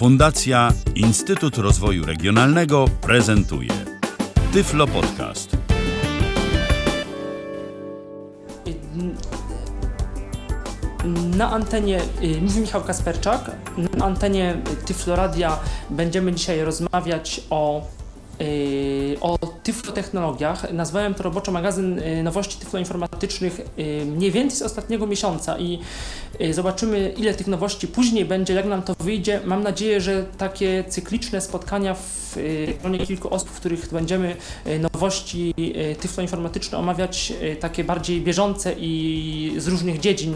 Fundacja Instytut Rozwoju Regionalnego prezentuje Tyflo Podcast. Na antenie, y, mówi Michał Kasperczak, na antenie Tyfloradia będziemy dzisiaj rozmawiać o y, o tyflotechnologiach. Nazwałem to roboczo magazyn y, nowości tyfloinformatycznych mniej więcej z ostatniego miesiąca i zobaczymy ile tych nowości później będzie, jak nam to wyjdzie. Mam nadzieję, że takie cykliczne spotkania w gronie kilku osób, w których będziemy nowości tyfloinformatyczne omawiać, takie bardziej bieżące i z różnych dziedzin,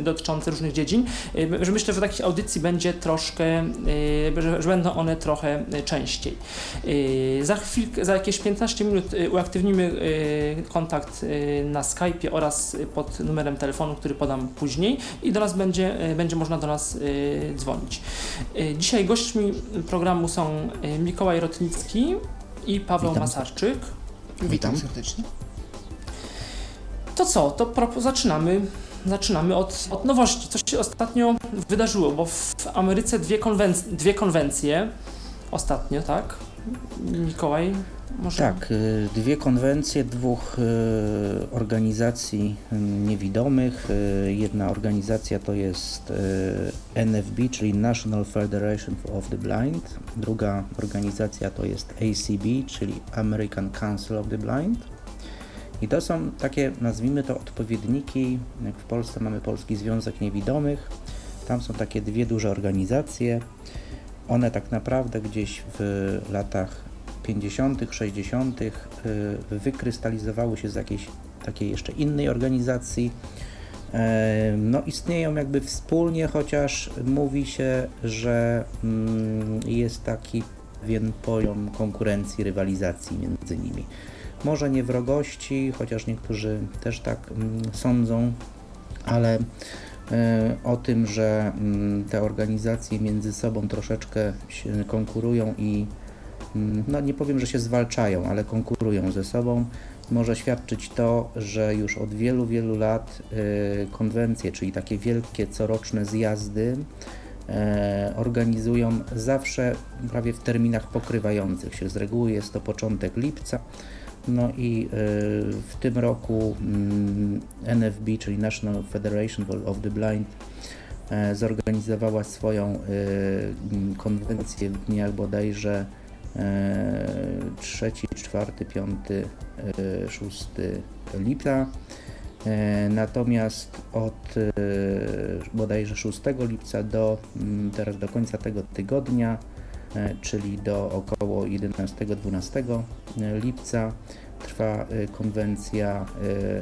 dotyczące różnych dziedzin, że myślę, że takich audycji będzie troszkę, że będą one trochę częściej. Za chwilkę, za jakieś 15 minut uaktywnimy kontakt na Skype oraz pod numerem telefonu, który podam później i do nas będzie, będzie można do nas dzwonić. Dzisiaj gośćmi programu są Mikołaj Rotnicki i Paweł Witam. Masarczyk. Witam serdecznie. To co, to zaczynamy. Zaczynamy od, od nowości. Co się ostatnio wydarzyło, bo w Ameryce dwie, konwenc- dwie konwencje ostatnio, tak? Mikołaj, może? Tak, y, dwie konwencje dwóch y, organizacji y, niewidomych. Jedna organizacja to jest NFB, czyli National Federation of the Blind. Druga organizacja to jest ACB, czyli American Council of the Blind. I to są takie, nazwijmy to, odpowiedniki, jak w Polsce mamy Polski Związek Niewidomych. Tam są takie dwie duże organizacje. One tak naprawdę gdzieś w latach 50., 60. y, wykrystalizowały się z jakiejś takiej jeszcze innej organizacji. E, No, istnieją jakby wspólnie, chociaż mówi się, że mm, jest taki pewien poziom konkurencji, rywalizacji między nimi. Może nie wrogości, chociaż niektórzy też tak mm, sądzą, ale e, o tym, że mm, te organizacje między sobą troszeczkę się konkurują i no nie powiem, że się zwalczają, ale konkurują ze sobą, może świadczyć to, że już od wielu, wielu lat e, konwencje, czyli takie wielkie coroczne zjazdy, e, organizują zawsze prawie w terminach pokrywających się. Z reguły jest to początek lipca. No i e, w tym roku mm, NFB, czyli National Federation of the Blind, zorganizowała swoją konwencję w dniach bodajże 3, 4, 5, e, 6 lipca. E, Natomiast od e, bodajże 6 lipca do mm, teraz do końca tego tygodnia, e, czyli do około 11-12 lipca trwa konwencja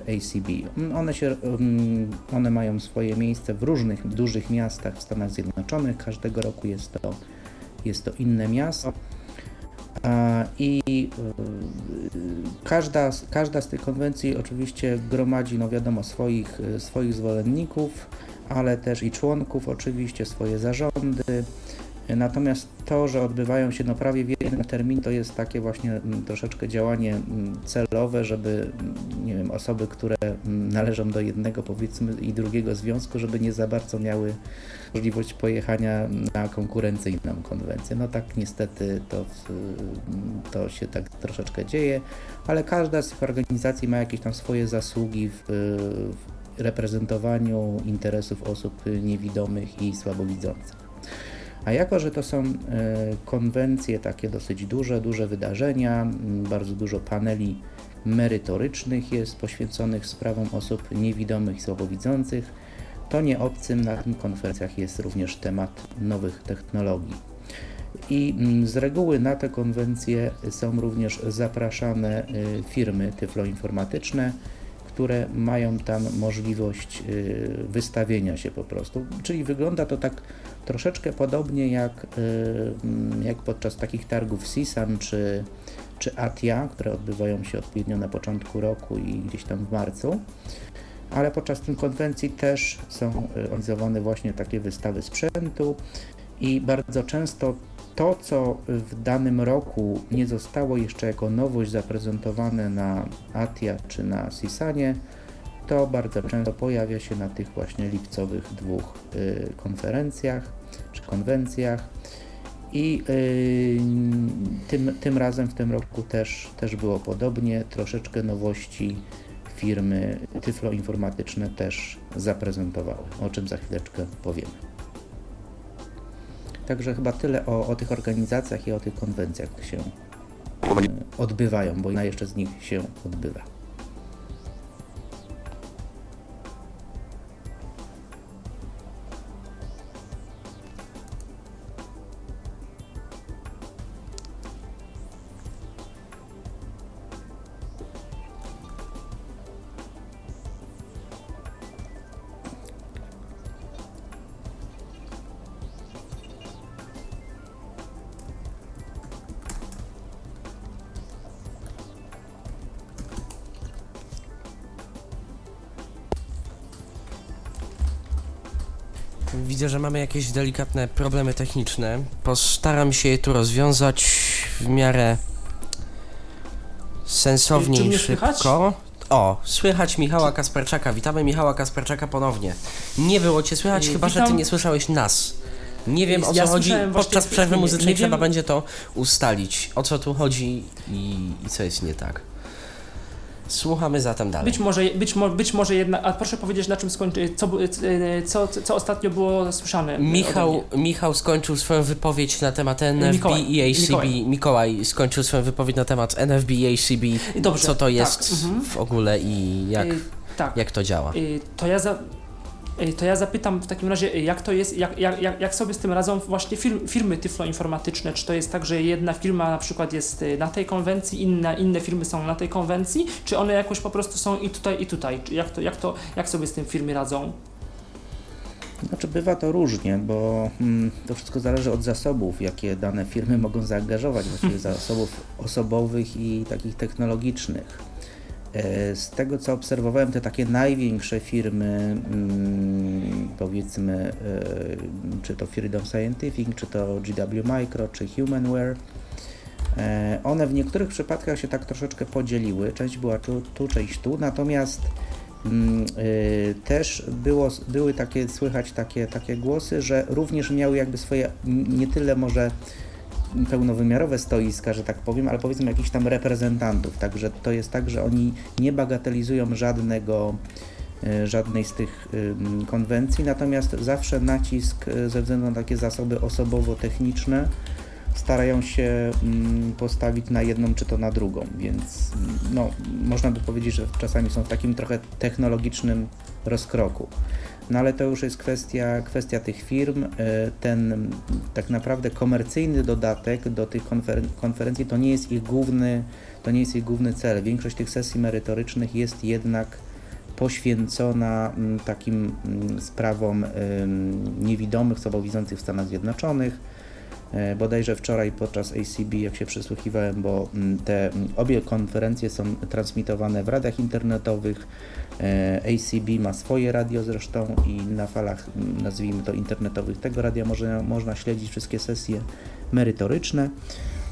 ACB. Mm, One, się, mm, one mają swoje miejsce w różnych dużych miastach w Stanach Zjednoczonych. Każdego roku jest to, jest to inne miasto. A, I y, każda, każda z tych konwencji oczywiście gromadzi, no wiadomo, swoich, y, swoich zwolenników, ale też i członków, oczywiście swoje zarządy. Natomiast to, że odbywają się no prawie w jednym terminie, to jest takie właśnie troszeczkę działanie celowe, żeby nie wiem, osoby, które należą do jednego powiedzmy i drugiego związku, żeby nie za bardzo miały możliwość pojechania na konkurencyjną konwencję. No tak niestety to, to się tak troszeczkę dzieje, ale każda z tych organizacji ma jakieś tam swoje zasługi w, w reprezentowaniu interesów osób niewidomych i słabowidzących. A jako, że to są e, konwencje takie dosyć duże, duże wydarzenia, bardzo dużo paneli merytorycznych jest poświęconych sprawom osób niewidomych i słabowidzących, to nie obcym na tych konferencjach jest również temat nowych technologii. I mm, z reguły na te konwencje są również zapraszane y, firmy tyfloinformatyczne, które mają tam możliwość y, wystawienia się po prostu. Czyli wygląda to tak troszeczkę podobnie jak, y, mm, jak podczas takich targów CISAM czy, czy ATIA, które odbywają się odpowiednio na początku roku i gdzieś tam w marcu ale podczas tej konwencji też są organizowane właśnie takie wystawy sprzętu i bardzo często to, co w danym roku nie zostało jeszcze jako nowość zaprezentowane na ATIA czy na CISANie, to bardzo często pojawia się na tych właśnie lipcowych dwóch y, konferencjach czy konwencjach. I y, tym, tym razem w tym roku też, też było podobnie. Troszeczkę nowości firmy tyfloinformatyczne też zaprezentowały, o czym za chwileczkę powiemy. Także chyba tyle o, o tych organizacjach i o tych konwencjach się y, odbywają, bo jedna jeszcze z nich się odbywa. Widzę, że mamy jakieś delikatne problemy techniczne. Postaram się je tu rozwiązać w miarę sensownie Czy i mnie słychać? szybko. O, słychać Michała Kasperczaka. Witamy Michała Kasperczaka ponownie. Nie było cię słychać, Yy, chyba że ty witam. nie słyszałeś nas. Nie wiem o co Ja chodzi. słyszałem właśnie- Podczas przerwy nie- muzycznej nie trzeba wiem- będzie to ustalić. O co tu chodzi i, i co jest nie tak. Słuchamy zatem dalej. Być może, być, mo, być może jedna, a proszę powiedzieć na czym skończy, co, co, co ostatnio było słyszane ode Michał. Michał skończył swoją wypowiedź na temat NFB Mikołaj, i ACB. Mikołaj. Mikołaj. skończył swoją wypowiedź na temat NFB i ACB. Dobrze, co to tak, jest mhm. w ogóle i jak, Y, tak. jak to działa. Y, To ja, za, to ja zapytam w takim razie, jak to jest, jak, jak, jak, sobie z tym radzą właśnie firm, firmy tyfloinformatyczne? Czy to jest tak, że jedna firma na przykład jest y, na tej konwencji, inna, inne firmy są na tej konwencji, czy one jakoś po prostu są i tutaj, i tutaj? Jak, to, jak, to, jak sobie z tym firmy radzą? Znaczy bywa to różnie, bo mm, to wszystko zależy od zasobów, jakie dane firmy mogą zaangażować, właściwie zasobów osobowych i takich technologicznych. E, Z tego co obserwowałem, te takie największe firmy, mm, powiedzmy, e, czy to Freedom Scientific, czy to GW Micro, czy Humanware, e, one w niektórych przypadkach się tak troszeczkę podzieliły. Część była tu, tu część tu, natomiast Mm, Też było, były takie, słychać takie, takie głosy, że również miały jakby swoje, nie tyle może pełnowymiarowe stoiska, że tak powiem, ale powiedzmy jakichś tam reprezentantów. Także to jest tak, że oni nie bagatelizują żadnego, y, żadnej z tych konwencji, natomiast zawsze nacisk y, ze względu na takie zasoby osobowo-techniczne starają się mm, postawić na jedną czy to na drugą, więc no, można by powiedzieć, że czasami są w takim trochę technologicznym rozkroku. No ale to już jest kwestia, kwestia tych firm. Y, Ten tak naprawdę komercyjny dodatek do tych konfer- konferencji to nie jest ich główny, to nie jest ich główny cel. Większość tych sesji merytorycznych jest jednak poświęcona mm, takim mm, sprawom niewidomych, słabowidzących w Stanach Zjednoczonych. E, Bodajże wczoraj podczas ACB, jak się przysłuchiwałem, bo mm, te obie konferencje są transmitowane w radiach internetowych. E, ACB ma swoje radio zresztą i na falach, mm, nazwijmy to internetowych, tego radia można, można śledzić wszystkie sesje merytoryczne.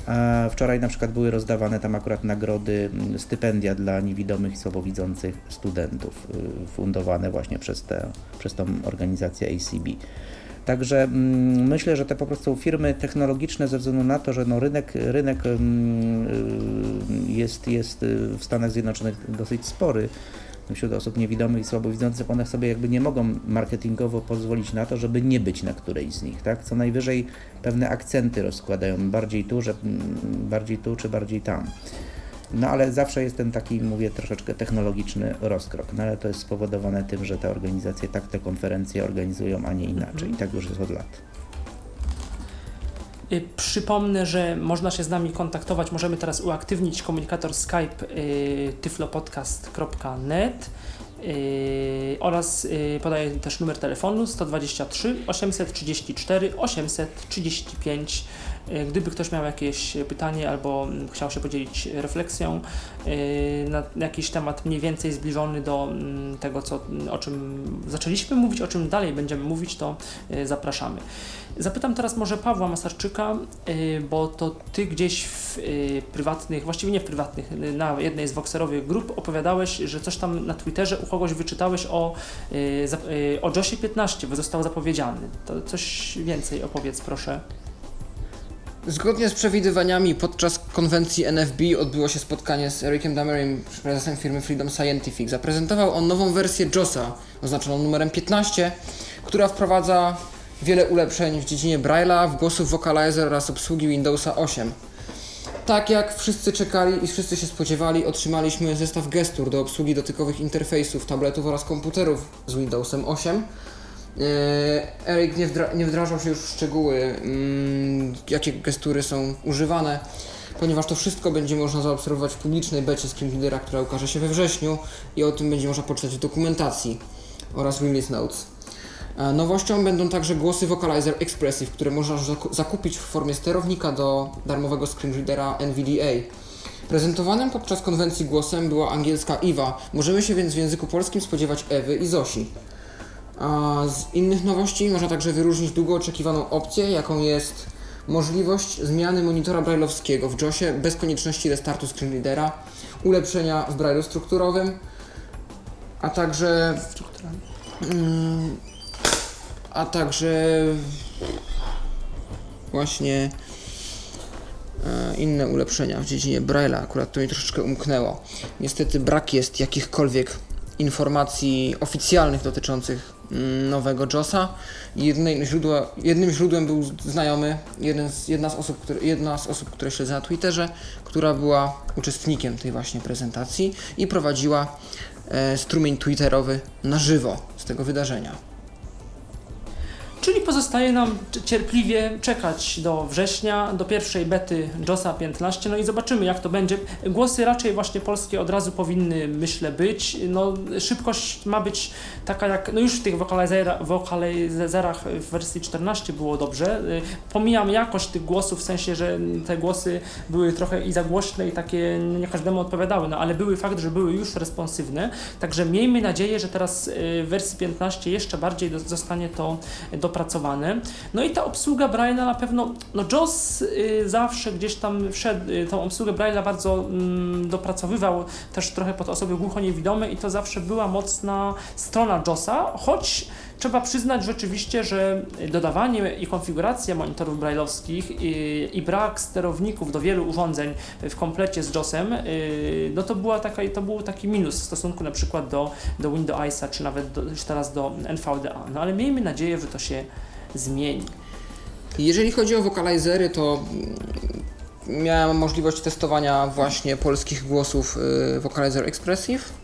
A wczoraj na przykład były rozdawane tam akurat nagrody, mm, stypendia dla niewidomych i słabowidzących studentów, y, fundowane właśnie przez, te, przez tą organizację ACB. Także mm, myślę, że te po prostu firmy technologiczne ze względu na to, że no rynek, rynek y, jest, jest y, w Stanach Zjednoczonych dosyć spory wśród osób niewidomych i słabowidzących, one sobie jakby nie mogą marketingowo pozwolić na to, żeby nie być na którejś z nich, tak? Co najwyżej pewne akcenty rozkładają, bardziej tu, że, mm, bardziej tu czy bardziej tam. No ale zawsze jest ten taki, mówię, troszeczkę technologiczny rozkrok. No ale to jest spowodowane tym, że te organizacje tak te konferencje organizują, a nie inaczej. I tak już jest od lat. Y, Przypomnę, że można się z nami kontaktować. Możemy teraz uaktywnić komunikator Skype y, tyflopodcast.net y, oraz podaję też numer telefonu 123 834 835. Y, Gdyby ktoś miał jakieś pytanie albo chciał się podzielić refleksją y, na jakiś temat mniej więcej zbliżony do mm, tego, co, o czym zaczęliśmy mówić, o czym dalej będziemy mówić, to y, zapraszamy. Zapytam teraz może Pawła Masarczyka, bo to ty gdzieś w prywatnych, właściwie nie w prywatnych, na jednej z Voxerowych grup opowiadałeś, że coś tam na Twitterze u kogoś wyczytałeś o, o JOSie 15, bo został zapowiedziany. To coś więcej opowiedz proszę. Zgodnie z przewidywaniami podczas konwencji NFB odbyło się spotkanie z Ericem Damerym, prezesem firmy Freedom Scientific. Zaprezentował on nową wersję JOSa, oznaczoną numerem 15, która wprowadza wiele ulepszeń w dziedzinie Braille'a, w głosów Vocalizer oraz obsługi Windowsa 8. Tak jak wszyscy czekali i wszyscy się spodziewali, otrzymaliśmy zestaw gestur do obsługi dotykowych interfejsów, tabletów oraz komputerów z Windowsem 8. Yy, Erik nie, wdra- nie wdrażał się już w szczegóły, mm, jakie gestury są używane, ponieważ to wszystko będzie można zaobserwować w publicznej becie Screen Readera, która ukaże się we wrześniu i o tym będzie można poczytać w dokumentacji oraz release notes. E, Nowością będą także głosy Vocalizer Expressive, które można zaku- zakupić w formie sterownika do darmowego screen readera NVDA. Prezentowanym podczas konwencji głosem była angielska Iwa. Możemy się więc w języku polskim spodziewać Ewy i Zosi. A z innych nowości można także wyróżnić długo oczekiwaną opcję, jaką jest możliwość zmiany monitora brailleowskiego w JOSie bez konieczności restartu screen readera, ulepszenia w braille'u strukturowym, a także mm, a także właśnie e, inne ulepszenia w dziedzinie Braille'a. Akurat to mi troszeczkę umknęło. Niestety brak jest jakichkolwiek informacji oficjalnych dotyczących mm, nowego JOSa. Jednej źródła, jednym źródłem był znajomy, jeden z, jedna, z osób, które, jedna z osób, które śledzę na Twitterze, która była uczestnikiem tej właśnie prezentacji i prowadziła e, strumień twitterowy na żywo z tego wydarzenia. Czyli pozostaje nam cierpliwie czekać do września, do pierwszej bety JOSa 15, no i zobaczymy jak to będzie. Głosy raczej właśnie polskie od razu powinny, myślę, być. No, szybkość ma być taka jak, no już w tych vocalizerach w wersji 14 było dobrze. Y, Pomijam jakość tych głosów, w sensie, że te głosy były trochę i za głośne i takie nie każdemu odpowiadały, no ale były fakt, że były już responsywne, także miejmy nadzieję, że teraz y, w wersji 15 jeszcze bardziej zostanie to dopracowane. No i ta obsługa Braille'a na pewno, no JOS y, zawsze gdzieś tam wszedł, y, tą obsługę Braille'a bardzo mm, dopracowywał też trochę pod osoby głuchoniewidome i to zawsze była mocna strona JOSa, choć trzeba przyznać rzeczywiście, że dodawanie i konfiguracja monitorów brailleowskich i, i brak sterowników do wielu urządzeń w komplecie z JOSem, y, no to, była taka, to był taki minus w stosunku na przykład do, do Windowsa, czy nawet do, teraz do NVDA. No ale miejmy nadzieję, że to się zmieni. Jeżeli chodzi o wokalizery, to miałem możliwość testowania właśnie polskich głosów y, Vocalizer Expressive.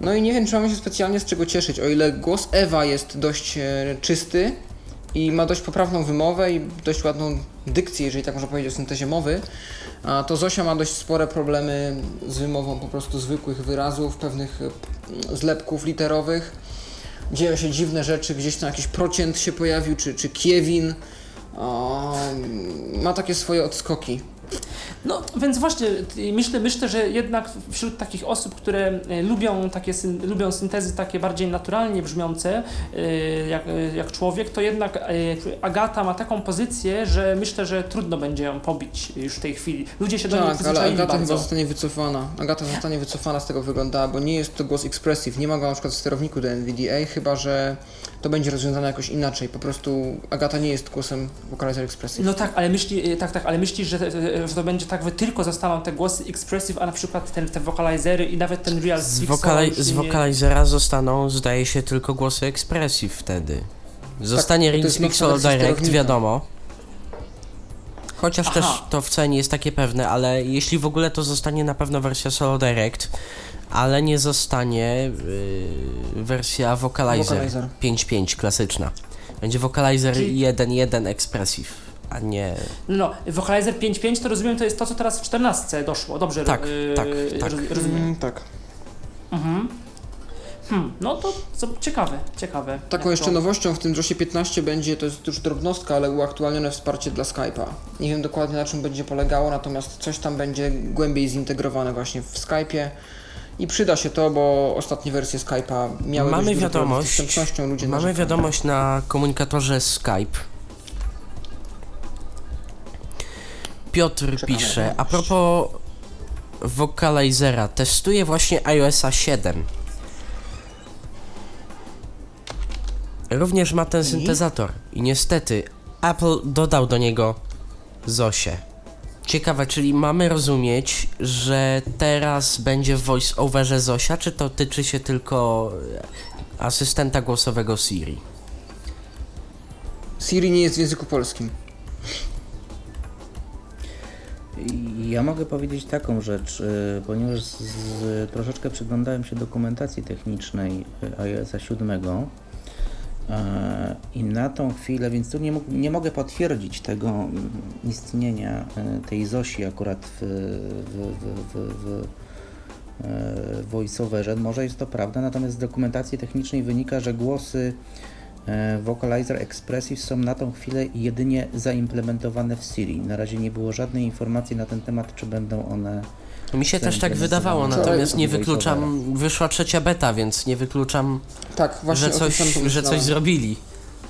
No i nie wiem, czy mamy się specjalnie z czego cieszyć. O ile głos Ewa jest dość e, czysty i ma dość poprawną wymowę i dość ładną dykcję, jeżeli tak można powiedzieć o syntezie mowy, to Zosia ma dość spore problemy z wymową po prostu zwykłych wyrazów, pewnych e, zlepków literowych. Dzieją się dziwne rzeczy, gdzieś tam jakiś procent się pojawił, czy, czy kiewin. O, ma takie swoje odskoki. No więc właśnie myślę, myślę, że jednak wśród takich osób, które y, lubią takie lubią syntezy takie bardziej naturalnie brzmiące y, jak, jak człowiek, to jednak y, Agata ma taką pozycję, że myślę, że trudno będzie ją pobić już w tej chwili. Ludzie się do niej Tak, ale przyzwyczaili Agata bardzo. chyba zostanie wycofana. Agata zostanie wycofana z tego wygląda, bo nie jest to głos expressive. Nie ma go na przykład w sterowniku do NVDA, chyba że to będzie rozwiązane jakoś inaczej. Po prostu Agata nie jest głosem Vocalizer Expressive. No tak, ale myśli, y, tak, tak, ale myślisz, że, że to będzie tak, że tylko zostaną te głosy expressive, a na przykład ten, te vocalizery i nawet ten real Sound z nie- wokalizera zostaną, zdaje się, tylko głosy Expressive wtedy. Zostanie Tak, Solo wersja Direct, wiadomo. Chociaż Aha. też to wcale nie jest takie pewne, ale jeśli w ogóle to zostanie na pewno wersja Solo Direct, ale nie zostanie yy, wersja Vocalizer Vocalizer. 5.5 klasyczna. Będzie Vocalizer Czyli- 1.1 Expressive, a nie... No, Vocalizer 5.5 to rozumiem, to jest to, co teraz w 14 doszło, dobrze Tak, y, tak, tak. roz- rozumiem. Mm, tak. Mhm. Hmm, no to co, ciekawe, ciekawe. Taką jeszcze to- nowością w tym JOSie 15 będzie, to jest już drobnostka, ale uaktualnione wsparcie dla Skype'a. Nie wiem dokładnie na czym będzie polegało, natomiast coś tam będzie głębiej zintegrowane właśnie w Skype'ie. I przyda się to, bo ostatnie wersje Skype'a miały Mamy wiadomość, dostępnością, ludzie Mamy narzekają. wiadomość na komunikatorze Skype. Piotr pisze, a propos Vocalizera, testuje właśnie iOSa 7. Również ma ten syntezator i niestety Apple dodał do niego Zosię. Ciekawe, czyli mamy rozumieć, że teraz będzie w voice-overze Zosia, czy to tyczy się tylko e, asystenta głosowego Siri? Siri nie jest w języku polskim. Ja mogę powiedzieć taką rzecz, y, ponieważ z, z, troszeczkę przyglądałem się dokumentacji technicznej y, iOS 7 y, i na tą chwilę, więc tu nie, nie mogę potwierdzić tego istnienia y, tej Zosi akurat w, w, w, w, w e, voiceoverze. Może jest to prawda, natomiast z dokumentacji technicznej wynika, że głosy e, Vocalizer Expressive są na tą chwilę jedynie zaimplementowane w Siri. Na razie nie było żadnej informacji na ten temat, czy będą one. Mi się też tak wydawało, natomiast nie wykluczam, wyszła trzecia beta, więc nie wykluczam, Tak, właśnie że coś, że coś zrobili.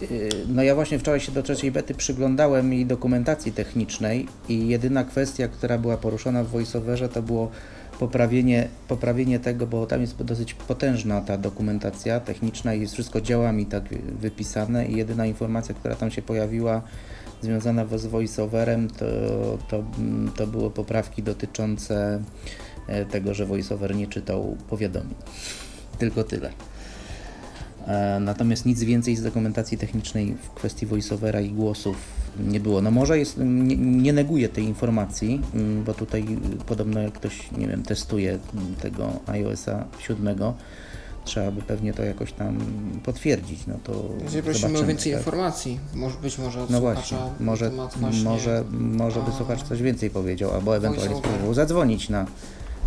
Yy, No ja właśnie wczoraj się do trzeciej bety przyglądałem i dokumentacji technicznej i jedyna kwestia, która była poruszona w voiceoverze to było poprawienie, poprawienie tego, bo tam jest dosyć potężna ta dokumentacja techniczna i jest wszystko działami tak wypisane i jedyna informacja, która tam się pojawiła związana z voiceoverem to, to, to były poprawki dotyczące e, tego, że voiceover nie czytał powiadomień. Tylko tyle. E, Natomiast nic więcej z dokumentacji technicznej w kwestii voiceovera i głosów nie było. No może jest, nie, nie neguję tej informacji, mm, bo tutaj y, podobno jak ktoś, nie wiem, testuje tego iOS-a 7, trzeba by pewnie to jakoś tam potwierdzić. No to Jeżeli prosimy o więcej tak. informacji, może być może od No właśnie, może, właśnie może, może by słuchacz coś więcej powiedział, albo ewentualnie spróbował zadzwonić na,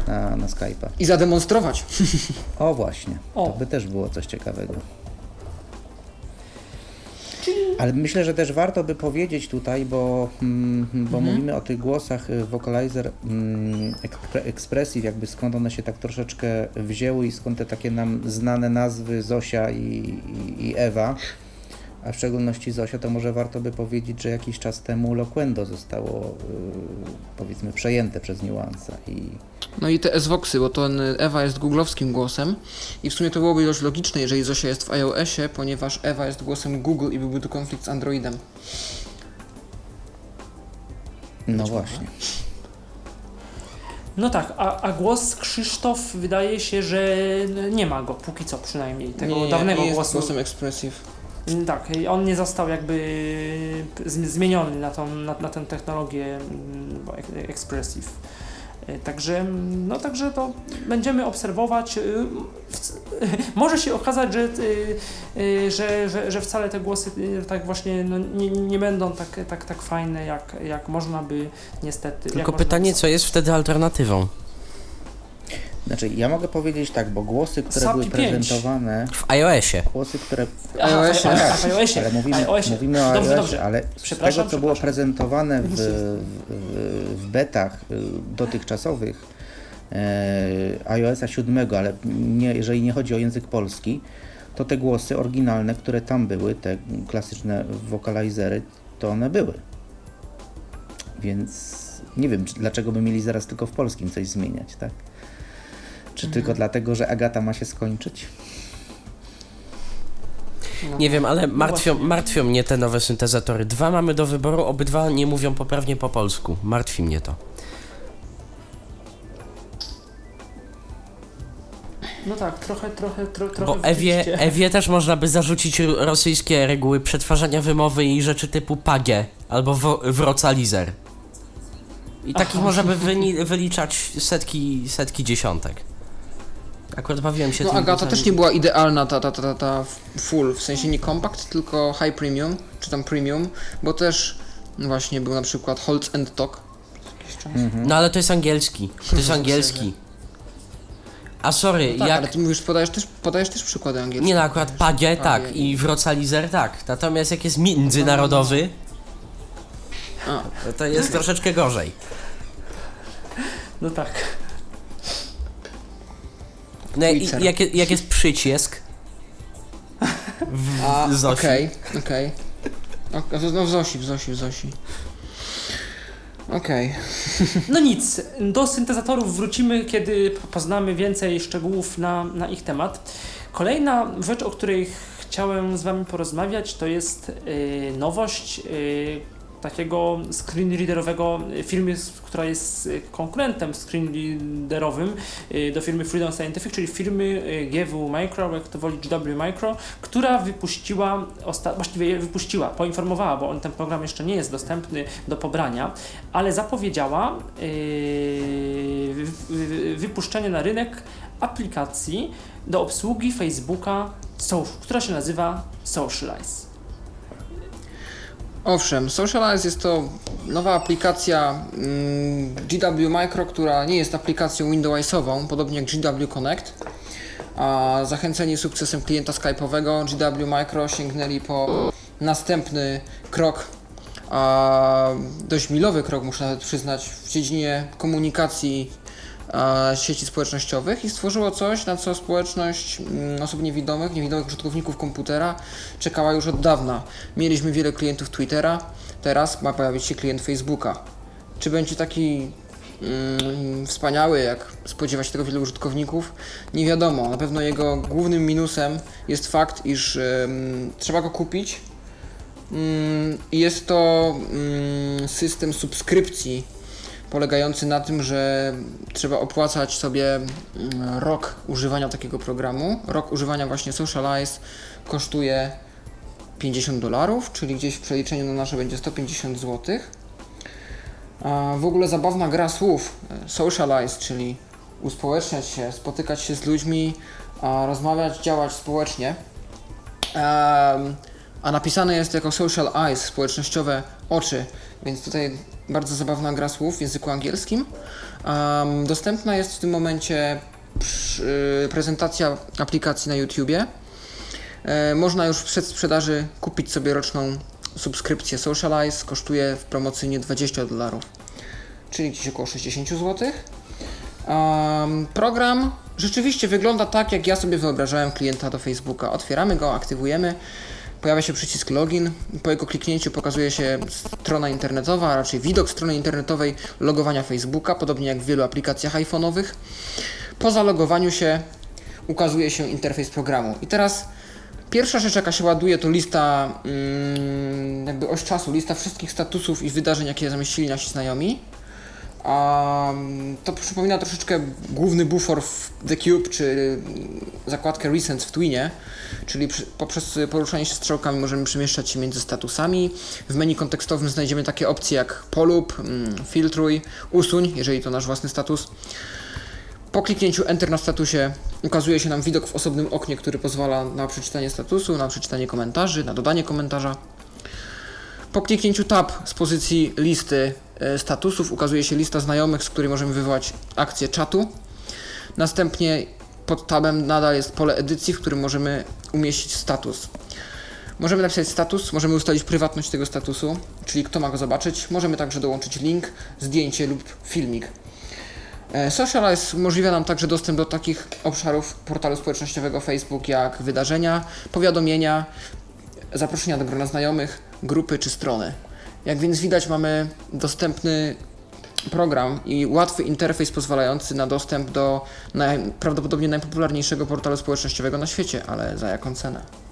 na, na Skype'a. I zademonstrować. O właśnie, O. to by też było coś ciekawego. Ale myślę, że też warto by powiedzieć tutaj, bo, mm, bo mówimy o tych głosach y, Vocalizer mm, Expressive, jakby skąd one się tak troszeczkę wzięły i skąd te takie nam znane nazwy Zosia i, i, i Ewa, a w szczególności Zosia, to może warto by powiedzieć, że jakiś czas temu Loquendo zostało y, powiedzmy przejęte przez Nuansa i No i te S-Voxy, bo ten Ewa jest googlowskim głosem i w sumie to byłoby dość logiczne, jeżeli Zosia jest w iOSie, ponieważ Ewa jest głosem Google i byłby tu konflikt z Androidem. no właśnie. No tak, a, a głos Krzysztof wydaje się, że nie ma go, póki co przynajmniej, tego nie, dawnego nie jest głosu. głosem Expressive. Mm, Tak, i on nie został jakby zmieniony na, tą, na, na tę technologię mm, Expressive. Także, mm, no także to będziemy obserwować. y, Może się okazać, że, y, y, że, że, że wcale te głosy tak właśnie no, nie, nie będą tak, tak, tak fajne, jak, jak można by niestety. Tylko pytanie, co jest wtedy alternatywą? Znaczy, ja mogę powiedzieć tak, bo głosy, które SAPI były 5. prezentowane, W iOSie. głosy, które Aha, iOSie. w iOSie, w iOSie, ale mówimy, iOSie. mówimy o Dobrze, iOSie, dobrze. ale z tego, co było prezentowane w, w, w betach y, dotychczasowych e, iOSa 7, ale nie, jeżeli nie chodzi o język polski, to te głosy oryginalne, które tam były, te klasyczne wokalizery, to one były. Więc nie wiem, czy, dlaczego by mieli zaraz tylko w polskim coś zmieniać, tak? Czy tylko dlatego, że Agata ma się skończyć? No. Nie wiem, ale martwią, właśnie. martwią mnie te nowe syntezatory. Dwa mamy do wyboru, obydwa nie mówią poprawnie po polsku. Martwi mnie to. No tak, trochę, trochę, tro, trochę. Bo Ewie. Ewie też można by zarzucić ro- rosyjskie reguły przetwarzania wymowy i rzeczy typu pagie albo wo- wrocalizer. I takich Aha. można by wyni- wyliczać setki, setki dziesiątek. Akurat bawiłem się No tym Agata też nie była idealna ta, ta, ta, ta, ta full, w sensie nie compact, tylko high premium, czy tam premium, bo też właśnie był na przykład Holz and Talk. Jakiś czas. No ale to jest angielski. To jest angielski. A sorry, No tak, jak... ale ty mówisz, podajesz też, podajesz też przykłady angielskie. Nie no, akurat pagie tak i wrocalizer tak. Natomiast jak jest międzynarodowy, A, to, to jest troszeczkę gorzej. No tak. No i jak, jak jest przycisk w a Zosi. okej, okej. Ok, No w Zosi, w Zosi, w Zosi. Okej. No nic, do syntezatorów wrócimy, kiedy poznamy więcej szczegółów na, na ich temat. Kolejna rzecz, o której chciałem z Wami porozmawiać, to jest y, nowość, y, takiego screenreaderowego firmy, która jest konkurentem screenreaderowym do firmy Freedom Scientific, czyli firmy GW Micro, jak to woli GW Micro, która wypuściła, właściwie wypuściła, poinformowała, bo on, ten program jeszcze nie jest dostępny do pobrania, ale zapowiedziała wypuszczenie na rynek aplikacji do obsługi Facebooka, która się nazywa Socialize. Owszem, Socialize jest to nowa aplikacja mm, GW Micro, która nie jest aplikacją Windowsową, podobnie jak GW Connect. A zachęceni sukcesem klienta Skype'owego, GW Micro sięgnęli po następny krok, dość milowy krok, muszę nawet przyznać, w dziedzinie komunikacji sieci społecznościowych i stworzyło coś, na co społeczność mm, osób niewidomych, niewidomych użytkowników komputera czekała już od dawna. Mieliśmy wiele klientów Twittera, teraz ma pojawić się klient Facebooka. Czy będzie taki mm, wspaniały, jak spodziewa się tego wielu użytkowników? Nie wiadomo. Na pewno jego głównym minusem jest fakt, iż trzeba go kupić. Mm, jest to system subskrypcji polegający na tym, że trzeba opłacać sobie mm, rok używania takiego programu. Rok używania właśnie Socialize kosztuje 50 dolarów, czyli gdzieś w przeliczeniu na nasze będzie 150 zł. W ogóle zabawna gra słów e, Socialize, czyli uspołeczniać się, spotykać się z ludźmi, rozmawiać, działać społecznie. A napisane jest jako social eyes, społecznościowe oczy, więc tutaj bardzo zabawna gra słów w języku angielskim. Um, dostępna jest w tym momencie przy, prezentacja aplikacji na YouTubie. E, można już w przedsprzedaży kupić sobie roczną subskrypcję Socialize. Kosztuje w promocyjnie 20 dolarów, czyli gdzieś około 60 zł. Um, program rzeczywiście wygląda tak, jak ja sobie wyobrażałem klienta do Facebooka. Otwieramy go, aktywujemy pojawia się przycisk login. Po jego kliknięciu pokazuje się strona internetowa, a raczej widok strony internetowej logowania Facebooka, podobnie jak w wielu aplikacjach iPhone'owych. Po zalogowaniu się ukazuje się interfejs programu. I teraz pierwsza rzecz, jaka się ładuje, to lista, mm, jakby oś czasu, lista wszystkich statusów i wydarzeń, jakie zamieścili nasi znajomi. Um, to przypomina troszeczkę główny bufor w The Cube, czy zakładkę Recent w Twinie, czyli poprzez poruszanie się strzałkami możemy przemieszczać się między statusami. W menu kontekstowym znajdziemy takie opcje jak polub, mm, filtruj, usuń, jeżeli to nasz własny status. Po kliknięciu Enter na statusie ukazuje się nam widok w osobnym oknie, który pozwala na przeczytanie statusu, na przeczytanie komentarzy, na dodanie komentarza. Po kliknięciu Tab z pozycji listy e, statusów ukazuje się lista znajomych, z której możemy wywołać akcję czatu. Następnie pod tabem nadal jest pole edycji, w którym możemy umieścić status. Możemy napisać status, możemy ustalić prywatność tego statusu, czyli kto ma go zobaczyć. Możemy także dołączyć link, zdjęcie lub filmik. E, Socialize umożliwia nam także dostęp do takich obszarów portalu społecznościowego Facebook jak wydarzenia, powiadomienia, zaproszenia do grona znajomych, grupy czy strony. Jak więc widać, mamy dostępny program i łatwy interfejs pozwalający na dostęp do naj, prawdopodobnie najpopularniejszego portalu społecznościowego na świecie, ale za jaką cenę?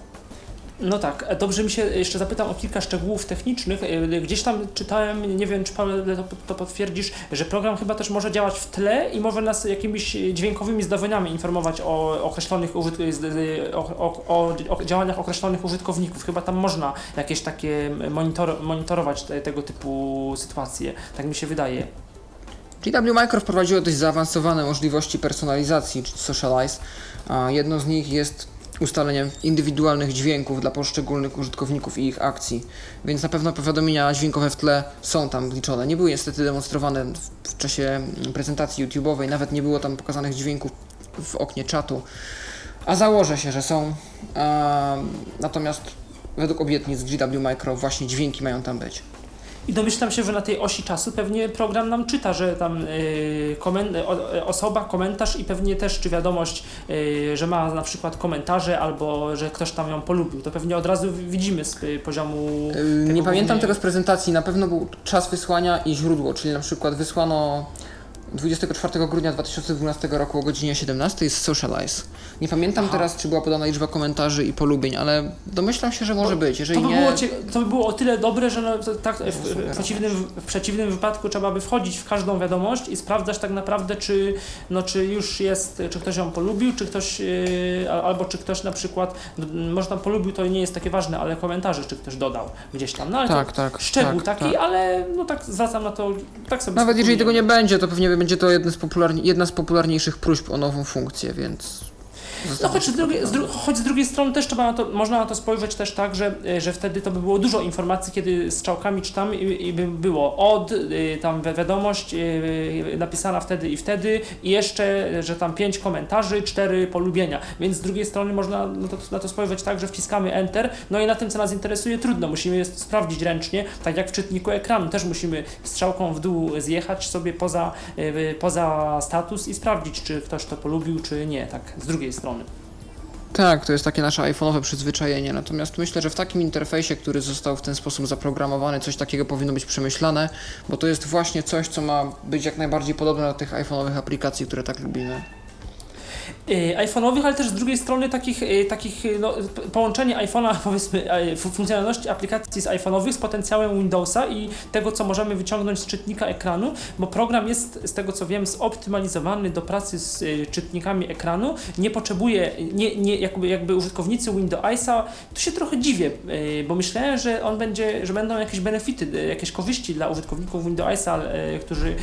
No tak, dobrze mi się jeszcze zapytam o kilka szczegółów technicznych. E, gdzieś tam czytałem, nie wiem czy Paweł to, to potwierdzisz, że program chyba też może działać w tle i może nas jakimiś dźwiękowymi zdawaniami informować o określonych o, o, o, o działaniach określonych użytkowników. Chyba tam można jakieś takie monitor, monitorować te, tego typu sytuacje, tak mi się wydaje. GW Micro wprowadziło dość zaawansowane możliwości personalizacji, czy socialize. Jedną z nich jest ustalenie indywidualnych dźwięków dla poszczególnych użytkowników i ich akcji, więc na pewno powiadomienia dźwiękowe w tle są tam wliczone. Nie były niestety demonstrowane w czasie prezentacji YouTube'owej, nawet nie było tam pokazanych dźwięków w oknie czatu, a założę się, że są. natomiast według obietnic GW Micro właśnie dźwięki mają tam być. I domyślam się, że na tej osi czasu pewnie program nam czyta, że tam yy, komen o, osoba, komentarz i pewnie też czy wiadomość, yy, że ma na przykład komentarze albo że ktoś tam ją polubił. To pewnie od razu widzimy z y, poziomu. Yy, nie pamiętam tego z prezentacji, na pewno był czas wysłania i źródło, czyli na przykład wysłano 24 grudnia 2012 roku o godzinie 17 jest Socialize. Nie pamiętam Aha. teraz, czy była podana liczba komentarzy i polubień, ale domyślam się, że może To- być. Jeżeli To by, nie... było, to by było o tyle dobre, że no, to, tak, w, super. w, przeciwnym, w przeciwnym wypadku trzeba by wchodzić w każdą wiadomość i sprawdzać tak naprawdę, czy, no, czy już jest, czy ktoś ją polubił, czy ktoś, yy, al- albo czy ktoś na przykład, może tam polubił, to nie jest takie ważne, ale komentarze, czy ktoś dodał gdzieś tam. No ale Tak, to tak. szczegół tak, taki, tak. ale no tak zwracam na to, tak sobie Nawet jeżeli tego nie będzie, to pewnie będzie to jedna z, popularni- jedna z popularniejszych próśb o nową funkcję, więc. No choć z, drugiej, z, dru- choć z drugiej strony też trzeba na to, można na to spojrzeć też tak, że, e, że wtedy to by było dużo informacji, kiedy strzałkami czytamy i, i by było od, y, tam wi- wiadomość y, napisana wtedy i wtedy i jeszcze, że tam pięć komentarzy, cztery polubienia, więc z drugiej strony można na to, na to spojrzeć tak, że wciskamy Enter, no i na tym, co nas interesuje, trudno, musimy je sprawdzić ręcznie, tak jak w czytniku ekranu, też musimy strzałką w dół zjechać sobie poza, y, poza status i sprawdzić, czy ktoś to polubił, czy nie, tak z drugiej strony. Tak, to jest takie nasze iPhone'owe przyzwyczajenie. Natomiast myślę, że w takim interfejsie, który został w ten sposób zaprogramowany, coś takiego powinno być przemyślane, bo to jest właśnie coś, co ma być jak najbardziej podobne do tych iPhone'owych aplikacji, które tak lubimy. Y, iPhone'owych, ale też z drugiej strony takich, y, takich y, no, połączenie iPhone'a, powiedzmy, e, funkcjonalności aplikacji z iPhone'owych z potencjałem Windowsa i tego, co możemy wyciągnąć z czytnika ekranu, bo program jest, z tego co wiem, zoptymalizowany do pracy z czytnikami ekranu, nie potrzebuje, nie, nie, jakby, jakby użytkownicy Windowsa, tu się trochę dziwię, bo myślałem, że on będzie, że będą jakieś benefity, jakieś korzyści dla użytkowników Windowsa, którzy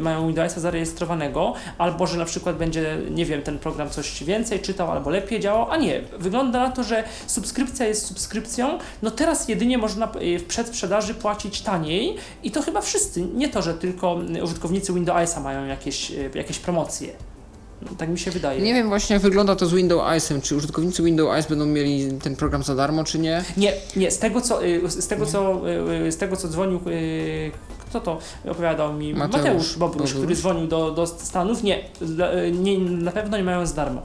mają Windowsa zarejestrowanego, albo że na przykład będzie, nie wiem, ten program coś więcej czytał albo lepiej działał, a nie. Wygląda na to, że subskrypcja jest subskrypcją, no teraz jedynie można y, w przedsprzedaży płacić taniej i to chyba wszyscy, nie to, że tylko y, użytkownicy Windowsa mają jakieś, y, jakieś promocje. Tak mi się wydaje. Nie wiem właśnie jak wygląda to z Windowsem, czy użytkownicy Windows będą mieli ten program za darmo, czy nie. Nie, nie, z tego co, y, z tego co, z tego co dzwonił, kto to opowiadał mi? Mateusz Mateusz, Bobrusz, Bobrusz. który dzwonił do, do Stanów. Nie, nie, na pewno nie mają za darmo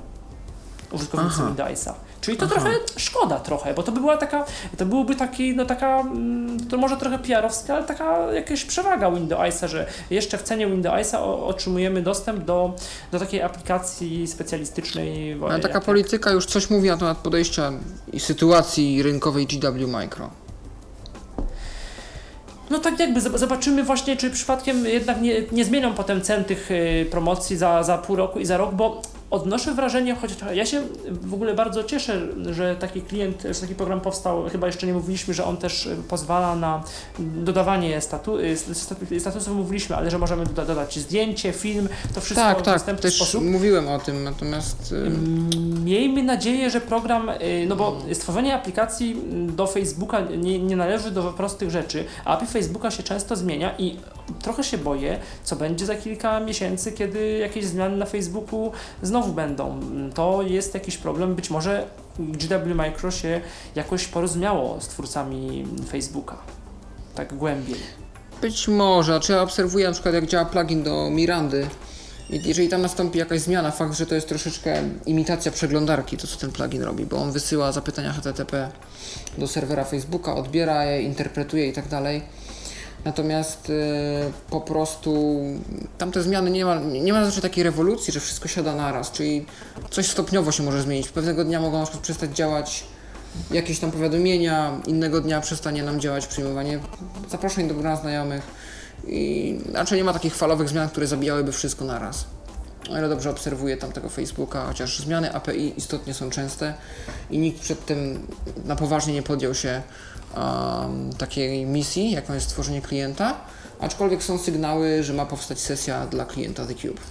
użytkownicy. Windowsa. Czyli to Aha. trochę szkoda trochę, bo to by była taka, to byłoby taki, no taka, mm, to może trochę PR-owska, ale taka jakaś przewaga Windowsa, że jeszcze w cenie Windowsa otrzymujemy dostęp do, do takiej aplikacji specjalistycznej. Ale jak- taka polityka już coś mówi na temat podejścia i sytuacji rynkowej GW Micro. No tak jakby, zob- zobaczymy właśnie, czy przypadkiem jednak nie, nie zmienią potem cen tych y, promocji za, za pół roku i za rok, bo odnoszę wrażenie, choć ja się w ogóle bardzo cieszę, że taki klient, że taki program powstał, chyba jeszcze nie mówiliśmy, że on też pozwala na dodawanie statu, statu, statusów, mówiliśmy, ale że możemy doda- dodać zdjęcie, film, to wszystko Tak, w tak, dostępny też sposób. mówiłem o tym, natomiast... y, Mm, Miejmy nadzieję, że program, y, no bo stworzenie aplikacji mm, do Facebooka nie, nie należy do prostych rzeczy, a API Facebooka się często zmienia i trochę się boję, co będzie za kilka miesięcy, kiedy jakieś zmiany na Facebooku znowu będą. To jest jakiś problem, być może GW Micro się jakoś porozumiało z twórcami Facebooka. Tak głębiej. Być może, znaczy ja obserwuję na przykład jak działa plugin do Mirandy jeżeli tam nastąpi jakaś zmiana, fakt, że to jest troszeczkę imitacja przeglądarki, to co ten plugin robi, bo on wysyła zapytania HTTP do serwera Facebooka, odbiera je, interpretuje i tak dalej. Natomiast y, po prostu tamte zmiany nie ma, nie ma zazwyczaj takiej rewolucji, że wszystko siada naraz, czyli coś stopniowo się może zmienić. Pewnego dnia mogą na przykład przestać działać jakieś tam powiadomienia, innego dnia przestanie nam działać przyjmowanie zaproszeń do grona znajomych i raczej nie ma takich falowych zmian, które zabijałyby wszystko naraz. O ile dobrze obserwuję tamtego Facebooka, chociaż zmiany API istotnie są częste i nikt przed tym na poważnie nie podjął się um, takiej misji, jaką jest stworzenie klienta, aczkolwiek są sygnały, że ma powstać sesja dla klienta The Cube.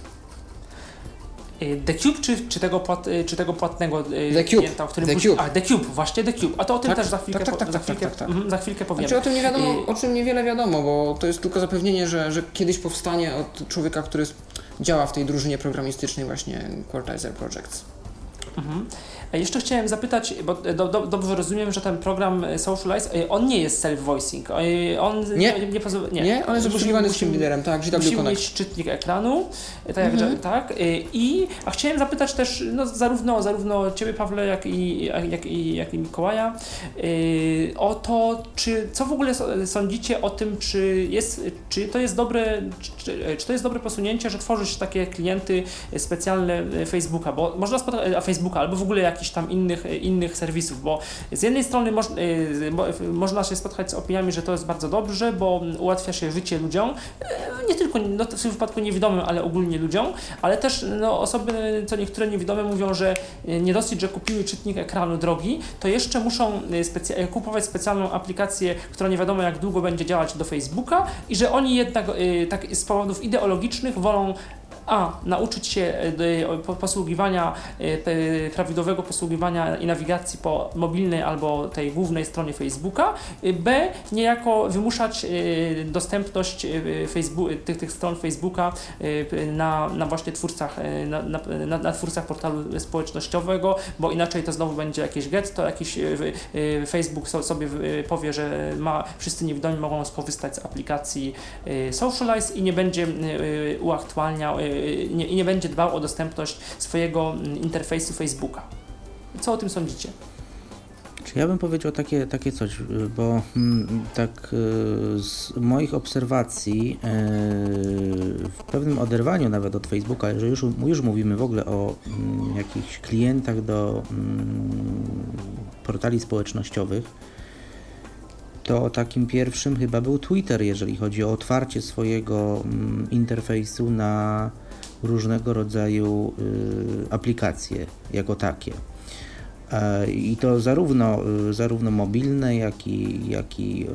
Y, The Cube czy, czy, tego, płat, y, czy tego płatnego y, The Cube. klienta, o którym The Cube. A, The Cube, właśnie The Cube. A to o tym Tak, też za chwilkę, tak, tak, po- tak, za tak, chwilkę, tak, tak. mhm, za chwilkę powiemy. Znaczy o tym nie wiadomo, o czym niewiele wiadomo, bo to jest tylko zapewnienie, że, że kiedyś powstanie od człowieka, który działa w tej drużynie programistycznej właśnie Quartizer Projects. Mhm. E, Jeszcze chciałem zapytać, bo do, do, dobrze rozumiem, że ten program e, Socialize, e, on nie jest self-voicing. E, On Nie. nie, nie, pozwala- Nie, on jest obsługiwany z liderem, tak, GW Musimy Connect. mieć czytnik ekranu, e, tak, jak, Mhm. tak. e, I a chciałem zapytać też no, zarówno, zarówno Ciebie, Pawle, jak i, jak, i, jak i Mikołaja e, o to, czy co w ogóle sądzicie o tym, czy, jest, czy to jest dobre, czy, czy to jest dobre posunięcie, że tworzy się takie klienty specjalne e, Facebooka, bo można spotkać, a Facebooka albo w ogóle jakichś tam innych, e, innych serwisów, bo z jednej strony moż, e, mo, można się spotkać z opiniami, że to jest bardzo dobrze, bo ułatwia się życie ludziom, e, nie tylko no, w tym wypadku niewidomym, ale ogólnie ludziom, ale też no, osoby, co niektóre niewidome mówią, że nie dosyć, że kupiły czytnik ekranu drogi, to jeszcze muszą e, kupować specjalną aplikację, która nie wiadomo jak długo będzie działać do Facebooka i że oni jednak tak z powodów ideologicznych wolą a. Nauczyć się e, po- posługiwania, e, prawidłowego posługiwania i nawigacji po mobilnej albo tej głównej stronie Facebooka. e, B. Niejako wymuszać e, dostępność e, Facebook, tych, tych stron Facebooka e, na, na właśnie twórcach, e, na, na, na, twórcach portalu społecznościowego, bo inaczej to znowu będzie jakieś getto, jakiś e, e, Facebook so- sobie e, powie, że ma, wszyscy niewidomi mogą skorzystać z aplikacji e, Socialize i nie będzie e, uaktualniał nie, i nie będzie dbał o dostępność swojego mm, interfejsu Facebooka. Co o tym sądzicie? Czy ja bym powiedział takie, takie coś, y, bo mm, tak y, z moich obserwacji y, w pewnym oderwaniu nawet od Facebooka, jeżeli już, już mówimy w ogóle o mm, jakichś klientach do portali społecznościowych, to takim pierwszym chyba był Twitter, jeżeli chodzi o otwarcie swojego interfejsu na różnego rodzaju y, aplikacje jako takie. E, I to zarówno, y, zarówno mobilne, jak i, jak, i,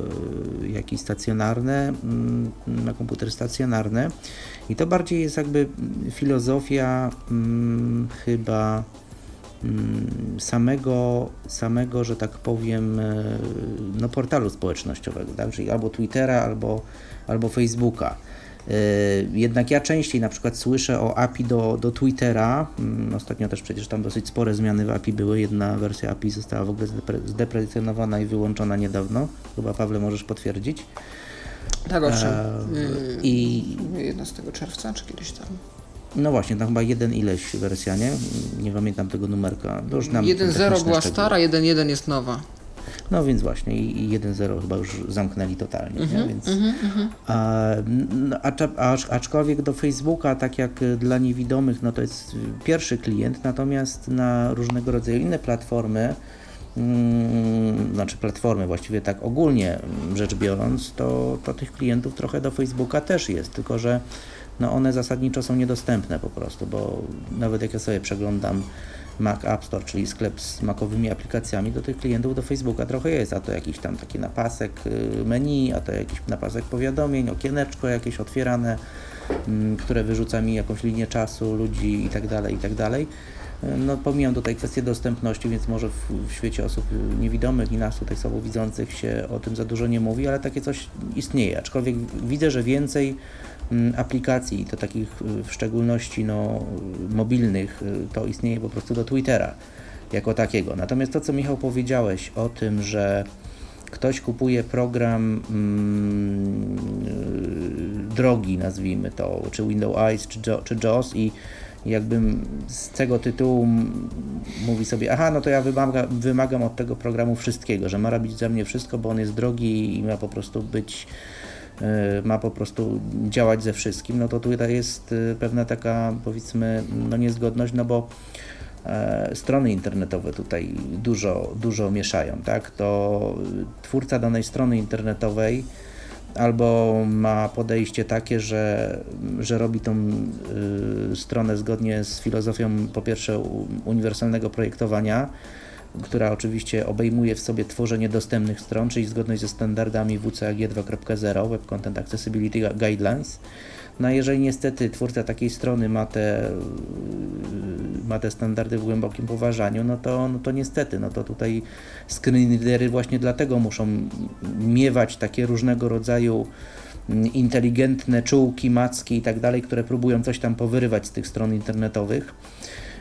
y, jak i stacjonarne, mm, na komputery stacjonarne. I to bardziej jest jakby filozofia mm, chyba mm, samego, samego, że tak powiem, e, no, portalu społecznościowego, tak? czyli albo Twittera, albo, albo Facebooka. E, Jednak ja częściej na przykład słyszę o API do, do Twittera. Mm, Ostatnio też przecież tam dosyć spore zmiany w API były. Jedna wersja API została w ogóle zdepre- zdeprecjonowana i wyłączona niedawno. Chyba Pawle możesz potwierdzić. Tak, owszem. E, Yy, I 11 czerwca, czy kiedyś tam? no właśnie, tam chyba jeden ileś wersja, nie? Nie pamiętam tego numerka. To już nam 1.0 techniczne była szczegóły. stara, 1.1 jest nowa. No więc właśnie i, i 1.0 chyba już zamknęli totalnie, Mhm, nie? więc a, no, acz, acz, aczkolwiek do Facebooka, tak jak y, dla niewidomych, no to jest pierwszy klient, natomiast na różnego rodzaju inne platformy, mm, znaczy platformy właściwie tak ogólnie mm, rzecz biorąc, to, to tych klientów trochę do Facebooka też jest, tylko że no one zasadniczo są niedostępne po prostu, bo nawet jak ja sobie przeglądam Mac App Store, czyli sklep z makowymi aplikacjami, do tych klientów do Facebooka trochę jest, a to jakiś tam taki napasek y, menu, a to jakiś napasek powiadomień, okieneczko jakieś otwierane, mm, które wyrzuca mi jakąś linię czasu, ludzi i tak dalej, i tak. Y, No pomijam tutaj kwestię dostępności, więc może w, w świecie osób niewidomych i nas tutaj słabowidzących się o tym za dużo nie mówi, ale takie coś istnieje, aczkolwiek widzę, że więcej aplikacji, i to takich y, w szczególności no, y, mobilnych, y, to istnieje po prostu do Twittera jako takiego. Natomiast to, co Michał powiedziałeś o tym, że ktoś kupuje program mm, drogi, nazwijmy to, czy Windows Eyes, czy, czy JAWS i jakby z tego tytułu mówi sobie, aha, no to ja wymaga, wymagam od tego programu wszystkiego, że ma robić za mnie wszystko, bo on jest drogi i ma po prostu być ma po prostu działać ze wszystkim, no to tutaj jest y, pewna taka powiedzmy no niezgodność, no bo e, strony internetowe tutaj dużo, dużo mieszają, tak? To twórca danej strony internetowej albo ma podejście takie, że, że robi tą stronę zgodnie z filozofią po pierwsze uniwersalnego projektowania, która oczywiście obejmuje w sobie tworzenie dostępnych stron, czyli zgodność ze standardami WCAG 2.0, Web Content Accessibility Guidelines. No a jeżeli niestety twórca takiej strony ma te, ma te standardy w głębokim poważaniu, no to, no to niestety, no to tutaj screenreadery właśnie dlatego muszą miewać takie różnego rodzaju mm, inteligentne czułki, macki i tak dalej, które próbują coś tam powyrywać z tych stron internetowych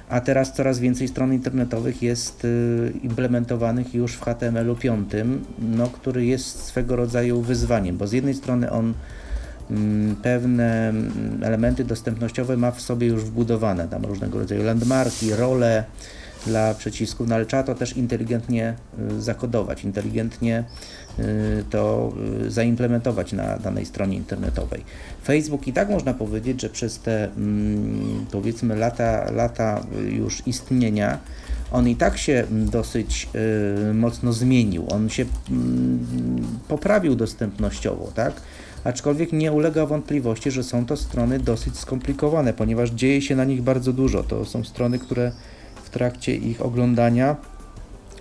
a teraz coraz więcej stron internetowych jest y, implementowanych już w HTML-u 5, no, który jest swego rodzaju wyzwaniem, bo z jednej strony on mm, pewne mm, elementy dostępnościowe ma w sobie już wbudowane, tam różnego rodzaju landmarki, role dla przycisków, no ale trzeba to też inteligentnie y, zakodować, inteligentnie y, to y, zaimplementować na danej stronie internetowej. Facebook i tak można powiedzieć, że przez te mm, powiedzmy lata, lata już istnienia on i tak się mm, dosyć mocno zmienił. On się mm, poprawił dostępnościowo, tak? Aczkolwiek nie ulega wątpliwości, że są to strony dosyć skomplikowane, ponieważ dzieje się na nich bardzo dużo. To są strony, które trakcie ich oglądania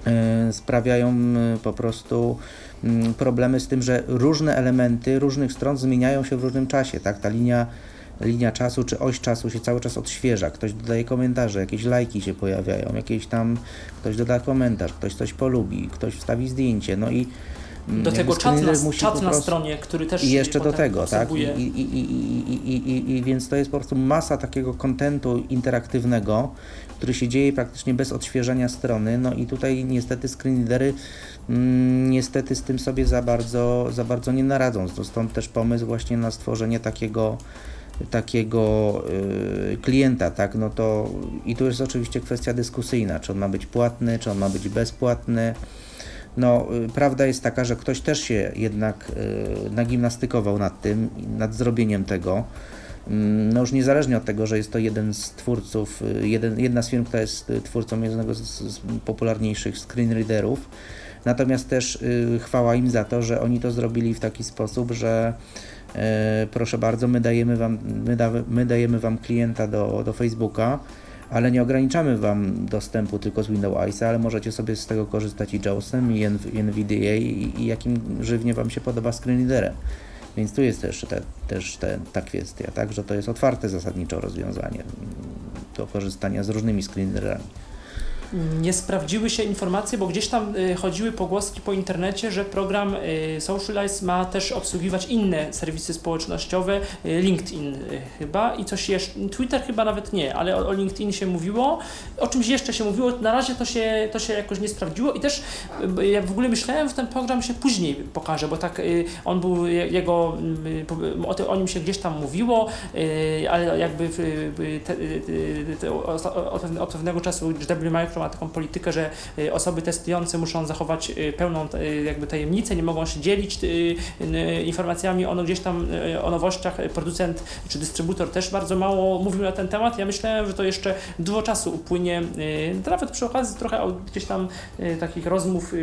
e, sprawiają e, po prostu mm, problemy z tym, że różne elementy różnych stron zmieniają się w różnym czasie, tak? Ta linia, linia czasu czy oś czasu się cały czas odświeża, ktoś dodaje komentarze, jakieś lajki się pojawiają, jakieś tam ktoś doda komentarz, ktoś coś polubi, ktoś wstawi zdjęcie, no i do tego czat na, czat na stronie, który też I jeszcze do tego, tak? I, i, i, i, I, więc to jest po prostu masa takiego kontentu interaktywnego, który się dzieje praktycznie bez odświeżania strony. No i tutaj niestety screenreadery mm, niestety z tym sobie za bardzo, za bardzo nie naradzą. Stąd też pomysł właśnie na stworzenie takiego takiego y, klienta, tak, no to i tu jest oczywiście kwestia dyskusyjna, czy on ma być płatny, czy on ma być bezpłatny. No, y, prawda jest taka, że ktoś też się jednak y, nagimnastykował nad tym, nad zrobieniem tego. Mm, no już niezależnie od tego, że jest to jeden z twórców, y, jeden, jedna z firm, która jest twórcą jednego z, z popularniejszych screenreaderów. Natomiast też y, chwała im za to, że oni to zrobili w taki sposób, że y, proszę bardzo, my dajemy wam, my, da, my dajemy wam klienta do, do Facebooka, ale nie ograniczamy Wam dostępu tylko z Windows ale możecie sobie z tego korzystać i JAWSem, i NVDA, i, i jakim żywnie Wam się podoba screenreaderem. Więc tu jest też, te, też te, ta kwestia, tak, że to jest otwarte zasadniczo rozwiązanie do korzystania z różnymi screenerami nie sprawdziły się informacje, bo gdzieś tam y, chodziły pogłoski po internecie, że program y, Socialize ma też obsługiwać inne serwisy społecznościowe, y, LinkedIn chyba. I coś jeszcze, Twitter chyba nawet nie, ale o, LinkedIn się mówiło, o czymś jeszcze się mówiło, na razie to się, to się jakoś nie sprawdziło. I też ja w ogóle myślałem, że ten program się później pokaże, bo tak on był, jego, o, o nim się gdzieś tam mówiło, ale jakby te, te, te, od pewnego czasu JW Micro ma taką politykę, że y, osoby testujące muszą zachować y, pełną y, jakby tajemnicę, nie mogą się dzielić informacjami o gdzieś tam o nowościach. Producent czy dystrybutor też bardzo mało mówił na ten temat. Ja myślałem, że to jeszcze dużo czasu upłynie, nawet przy okazji trochę gdzieś tam takich rozmów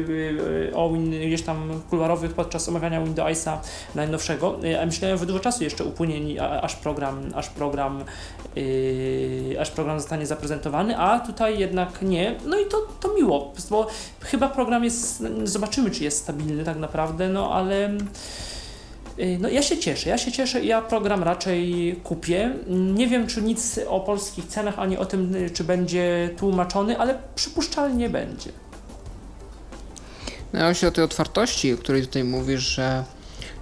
o gdzieś tam kuluarowych podczas omawiania Windowsa najnowszego. Ja myślałem, że dużo czasu jeszcze upłynie, aż program, aż program, aż program zostanie zaprezentowany, a tutaj jednak nie. No i to, to miło, bo chyba program jest, zobaczymy czy jest stabilny tak naprawdę, no ale y, no ja się cieszę, ja się cieszę, ja program raczej kupię. Nie wiem, czy nic o polskich cenach, ani o tym, czy będzie tłumaczony, ale przypuszczalnie będzie. No myślę o tej otwartości, o której tutaj mówisz, że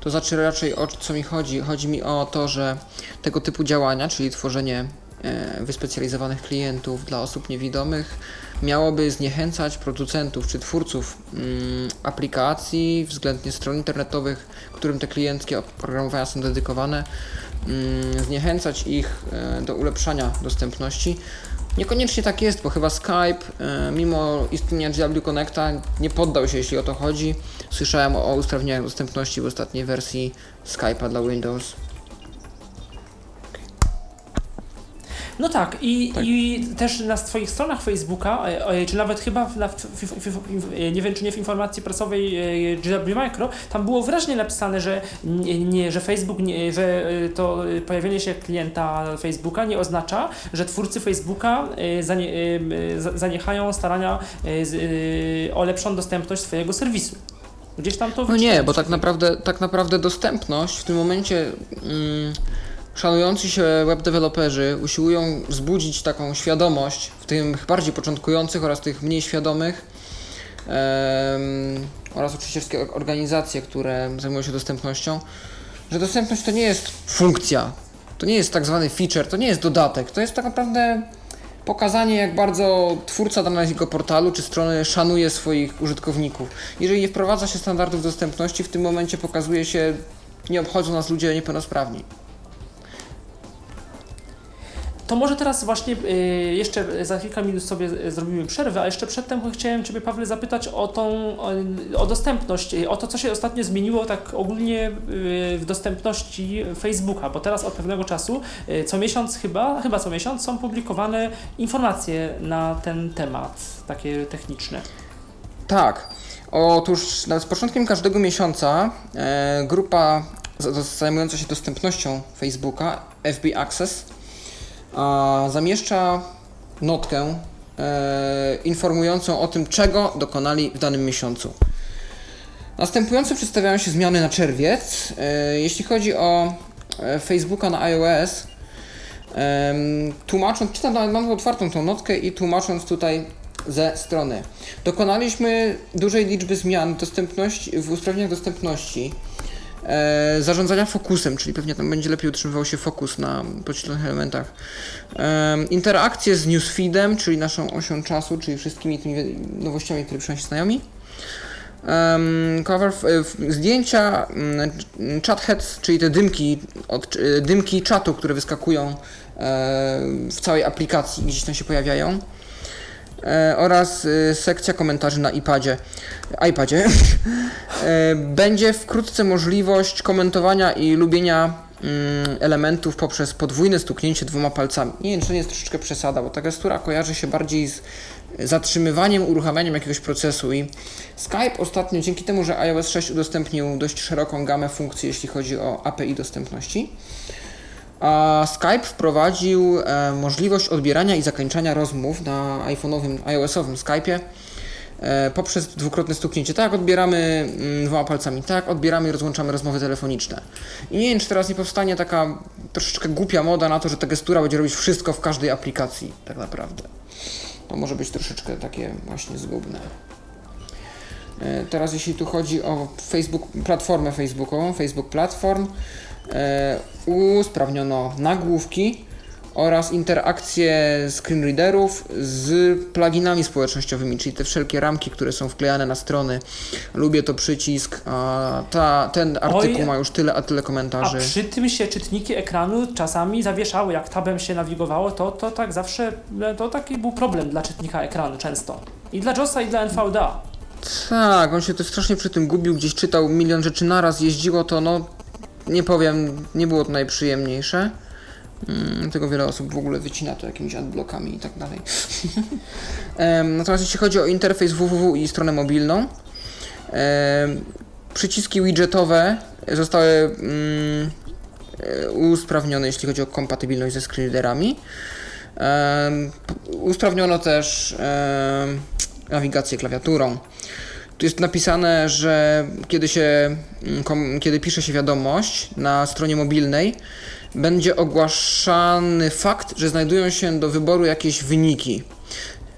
to znaczy raczej o co mi chodzi. Chodzi mi o to, że tego typu działania, czyli tworzenie e, wyspecjalizowanych klientów dla osób niewidomych, miałoby zniechęcać producentów czy twórców mm, aplikacji, względnie stron internetowych, którym te klienckie oprogramowania są dedykowane, mm, zniechęcać ich e, do ulepszania dostępności. Niekoniecznie tak jest, bo chyba Skype, e, mimo istnienia GW Connecta, nie poddał się, jeśli o to chodzi. Słyszałem o usprawnieniach dostępności w ostatniej wersji Skype'a dla Windows. No tak i, tak. i też na swoich stronach Facebooka, e, e, czy nawet chyba na, w, w, w, nie wiem czy nie w informacji prasowej e, GW Micro, tam było wyraźnie napisane, że, nie, że Facebook, nie, że to pojawienie się klienta Facebooka nie oznacza, że twórcy Facebooka zanie, zaniechają starania o lepszą dostępność swojego serwisu. Gdzieś tam to No nie, bo tak naprawdę, tak naprawdę dostępność w tym momencie. Mm, szanujący się web deweloperzy usiłują wzbudzić taką świadomość w tych bardziej początkujących oraz tych mniej świadomych oraz oczywiście wszystkie organizacje, które zajmują się dostępnością, że dostępność to nie jest funkcja, to nie jest tak zwany feature, to nie jest dodatek, to jest tak naprawdę pokazanie, jak bardzo twórca danego portalu czy strony szanuje swoich użytkowników. Jeżeli nie wprowadza się standardów dostępności, w tym momencie pokazuje się, nie obchodzą nas ludzie niepełnosprawni. To może teraz właśnie y, jeszcze za kilka minut sobie zrobimy przerwę, a jeszcze przedtem chciałem Ciebie, Pawle, zapytać o tą, o, dostępność, y, o to, co się ostatnio zmieniło tak ogólnie y, w dostępności Facebooka, bo teraz od pewnego czasu, co miesiąc chyba, chyba co miesiąc są publikowane informacje na ten temat, takie techniczne. Tak. Otóż z początkiem każdego miesiąca e, grupa zajmująca się dostępnością Facebooka, FB Access, a, zamieszcza notkę e, informującą o tym, czego dokonali w danym miesiącu. Następująco przedstawiają się zmiany na czerwiec. E, jeśli chodzi o e, Facebooka na iOS, em, tłumacząc, czytam, mam otwartą tą notkę i tłumacząc tutaj ze strony. Dokonaliśmy dużej liczby zmian dostępności, w usprawnieniach dostępności e, zarządzania fokusem, czyli pewnie tam będzie lepiej utrzymywał się fokus na poświęconych elementach. Em, interakcje z newsfeedem, czyli naszą osią czasu, czyli wszystkimi tymi nowościami, które przynosi znajomi. Um, cover, f- zdjęcia, mm, chat heads, czyli te dymki, od, y, dymki czatu, które wyskakują e, w całej aplikacji, gdzieś tam się pojawiają. E, oraz y, sekcja komentarzy na iPadzie. iPadzie. e, będzie wkrótce możliwość komentowania i lubienia mm, elementów poprzez podwójne stuknięcie dwoma palcami. Nie wiem, czy to jest troszeczkę przesada, bo ta gestura kojarzy się bardziej z zatrzymywaniem, uruchamianiem jakiegoś procesu i Skype ostatnio, dzięki temu, że iOS 6 udostępnił dość szeroką gamę funkcji, jeśli chodzi o API dostępności, a Skype wprowadził e, możliwość odbierania i zakończenia rozmów na iPhone'owym, iOS-owym Skype'ie e, poprzez dwukrotne stuknięcie. Tak odbieramy mm, dwoma palcami, tak odbieramy i rozłączamy rozmowy telefoniczne. I nie wiem, czy teraz nie powstanie taka troszeczkę głupia moda na to, że ta gestura będzie robić wszystko w każdej aplikacji, tak naprawdę. To może być troszeczkę takie właśnie zgubne. E, Teraz jeśli tu chodzi o Facebook, platformę facebookową, Facebook Platform, usprawniono nagłówki oraz interakcje screenreaderów z pluginami społecznościowymi, czyli te wszelkie ramki, które są wklejane na strony. Lubię to przycisk, a ta, ten artykuł Oj. ma już tyle, a tyle A komentarzy. przy tym się czytniki ekranu czasami zawieszały, jak tabem się nawigowało, to, to tak zawsze, to taki był problem dla czytnika ekranu często. I dla JOSa, i dla NVDA. Tak, on się to strasznie przy tym gubił, gdzieś czytał milion rzeczy naraz, jeździło to, no nie powiem, nie było to najprzyjemniejsze. Mm, Tego wiele osób w ogóle wycina to jakimiś adblockami i tak dalej. Natomiast jeśli chodzi o interfejs www i stronę mobilną, przyciski widgetowe zostały mm, e, usprawnione, jeśli chodzi o kompatybilność ze screenreaderami. Usprawniono też nawigację klawiaturą. Tu jest napisane, że kiedy, się, mm, kiedy pisze się wiadomość na stronie mobilnej, będzie ogłaszany fakt, że znajdują się do wyboru jakieś wyniki.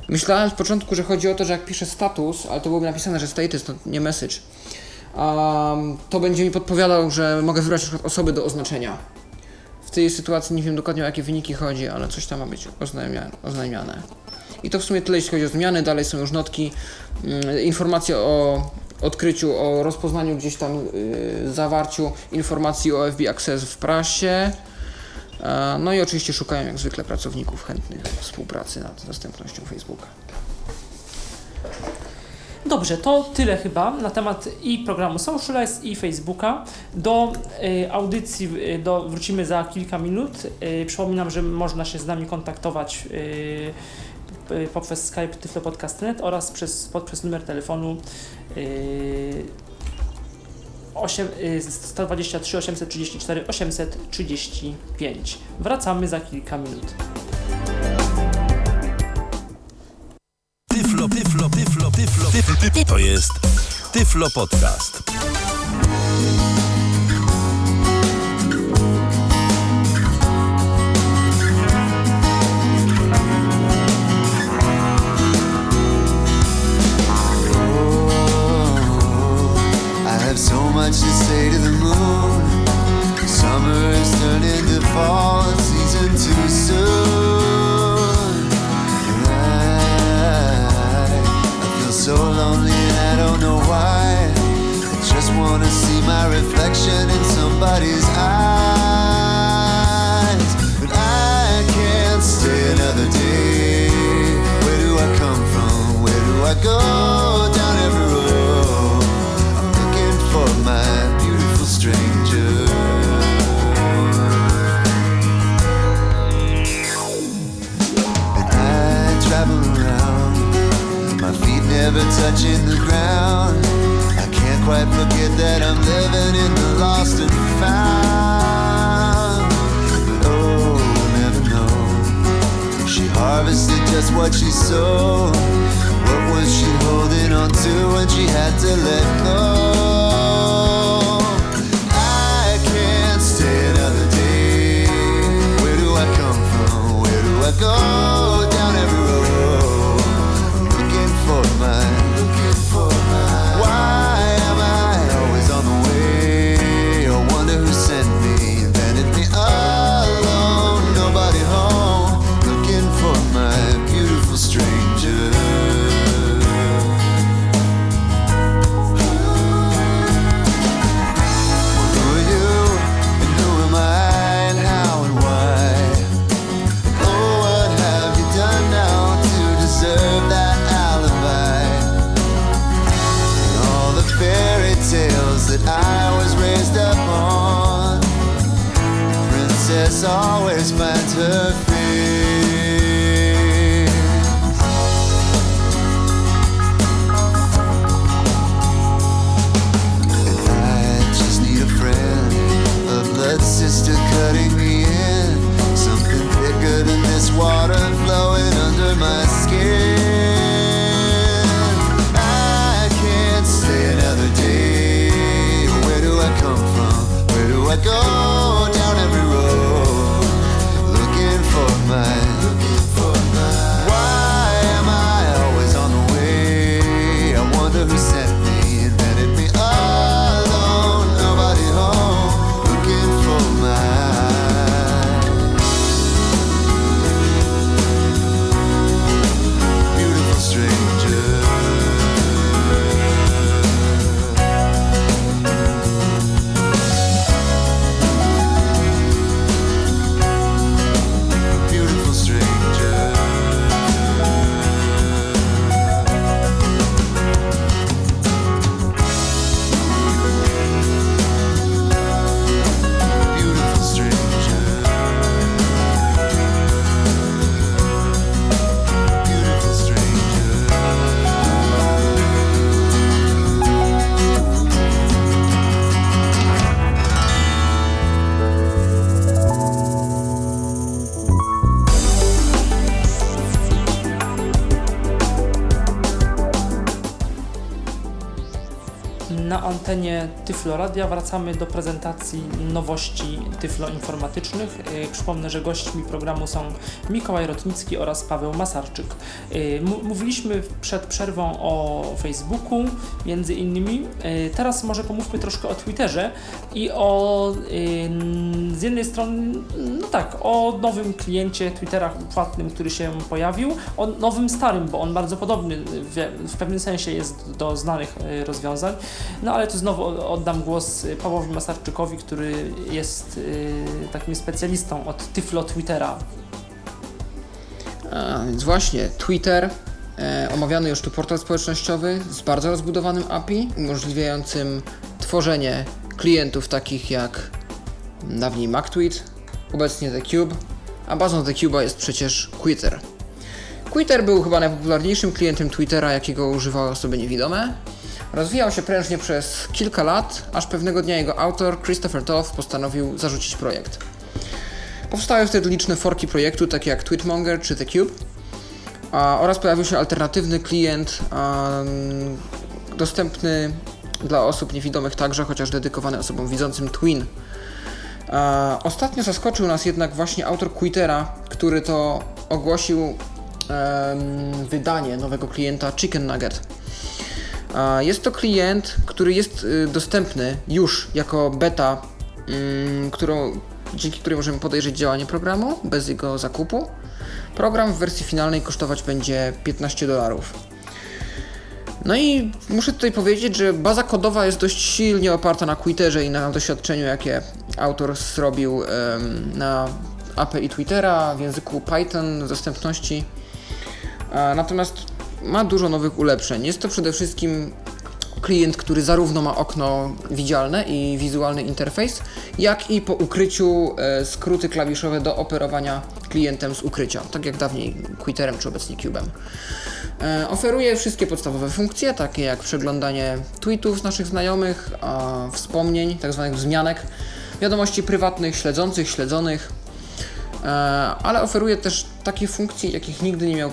Myślałem z początku, że chodzi o to, że jak piszę status, ale to byłoby napisane, że status to nie message, um, to będzie mi podpowiadał, że mogę wybrać przykład osoby do oznaczenia. W tej sytuacji nie wiem dokładnie o jakie wyniki chodzi, ale coś tam ma być oznajmia- oznajmiane. I to w sumie tyle, jeśli chodzi o zmiany. Dalej są już notki, mm, informacje o odkryciu, o rozpoznaniu gdzieś tam, y, zawarciu informacji o FB Access w prasie. No i oczywiście szukają jak zwykle pracowników chętnych współpracy nad dostępnością Facebooka. Dobrze, to tyle chyba na temat i programu Socialize i Facebooka. Do y, audycji y, do, wrócimy za kilka minut. Y, przypominam, że można się z nami kontaktować y, poprzez Skype tyflopodcast.net oraz przez, poprzez numer telefonu y, 8, y, 123 834 835. Wracamy za kilka minut. Tyflo, tyflo, tyflo, tyflo, tyflo, tyflo. To jest Tyflo Podcast. say to the moon. Summer is turning to fall, a season too soon. I, I feel so lonely and I don't know why. I just wanna see my reflection in somebody's eyes. But I can't stay another day. Where do I come from? Where do I go? never touching the ground. I can't quite forget that I'm living in the lost and found. But oh, we'll never know. She harvested just what she sowed. What was she holding on to when she had to let go? I can't stay another day. Where do I come from? Where do I go? Antenie Tyflo Radia wracamy do prezentacji nowości tyfloinformatycznych. Yy, Przypomnę, że gośćmi programu są Mikołaj Rotnicki oraz Paweł Masarczyk. Mu- Mówiliśmy przed przerwą o Facebooku, między innymi. Yy, Teraz może pomówmy troszkę o Twitterze i o z jednej strony, no tak, o nowym kliencie Twittera płatnym, który się pojawił, o nowym starym, bo on bardzo podobny w, pewnym sensie jest do znanych y, rozwiązań. No ale tu znowu oddam głos y, Pawłowi Masarczykowi, który jest y, takim specjalistą od Tyflo Twittera. A, więc właśnie, Twitter, e, omawiany już tu portal społecznościowy z bardzo rozbudowanym API, umożliwiającym tworzenie klientów takich jak dawniej MacTweet, obecnie TheCube, a bazą TheCube'a jest przecież Twitter. Twitter był chyba najpopularniejszym klientem Twittera, jakiego używały osoby niewidome. Rozwijał się prężnie przez kilka lat, aż pewnego dnia jego autor, Christopher Toth, postanowił zarzucić projekt. Powstały wtedy liczne forki projektu, takie jak Tweetmonger czy TheCube, a, oraz pojawił się alternatywny klient em, dostępny dla osób niewidomych także, chociaż dedykowany osobom widzącym Twin. E, ostatnio zaskoczył nas jednak właśnie autor Twittera, który to ogłosił wydanie nowego klienta Chicken Nugget. Jest to klient, który jest y, dostępny już jako beta, ym, którą, dzięki której możemy podejrzeć działanie programu bez jego zakupu. Program w wersji finalnej kosztować będzie 15 dolarów. No i muszę tutaj powiedzieć, że baza kodowa jest dość silnie oparta na Twitterze i na doświadczeniu, jakie autor zrobił na API Twittera w języku Python dostępności. A, Natomiast ma dużo nowych ulepszeń. Jest to przede wszystkim klient, który zarówno ma okno widzialne i wizualny interfejs, jak i po ukryciu e, skróty klawiszowe do operowania klientem z ukrycia, tak jak dawniej Quitterem czy obecnie Cubem. E, Oferuje wszystkie podstawowe funkcje, takie jak przeglądanie tweetów z naszych znajomych, wspomnień, tzw. wzmianek, wiadomości prywatnych, śledzących, śledzonych, e, ale oferuje też takie funkcje, jakich nigdy nie miał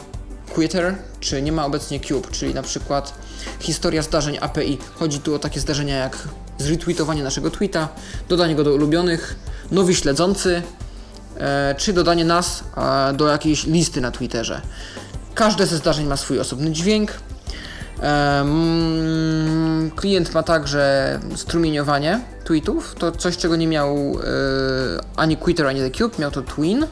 Twitter, czy nie ma obecnie Cube, czyli na przykład historia zdarzeń API. Chodzi tu o takie zdarzenia jak zretweetowanie naszego tweeta, dodanie go do ulubionych, nowi śledzący, e, czy dodanie nas e, do jakiejś listy na Twitterze. Każde ze zdarzeń ma swój osobny dźwięk. Em, klient ma także strumieniowanie tweetów. To coś, czego nie miał e, ani Twitter, ani The Cube. Miał to Twin.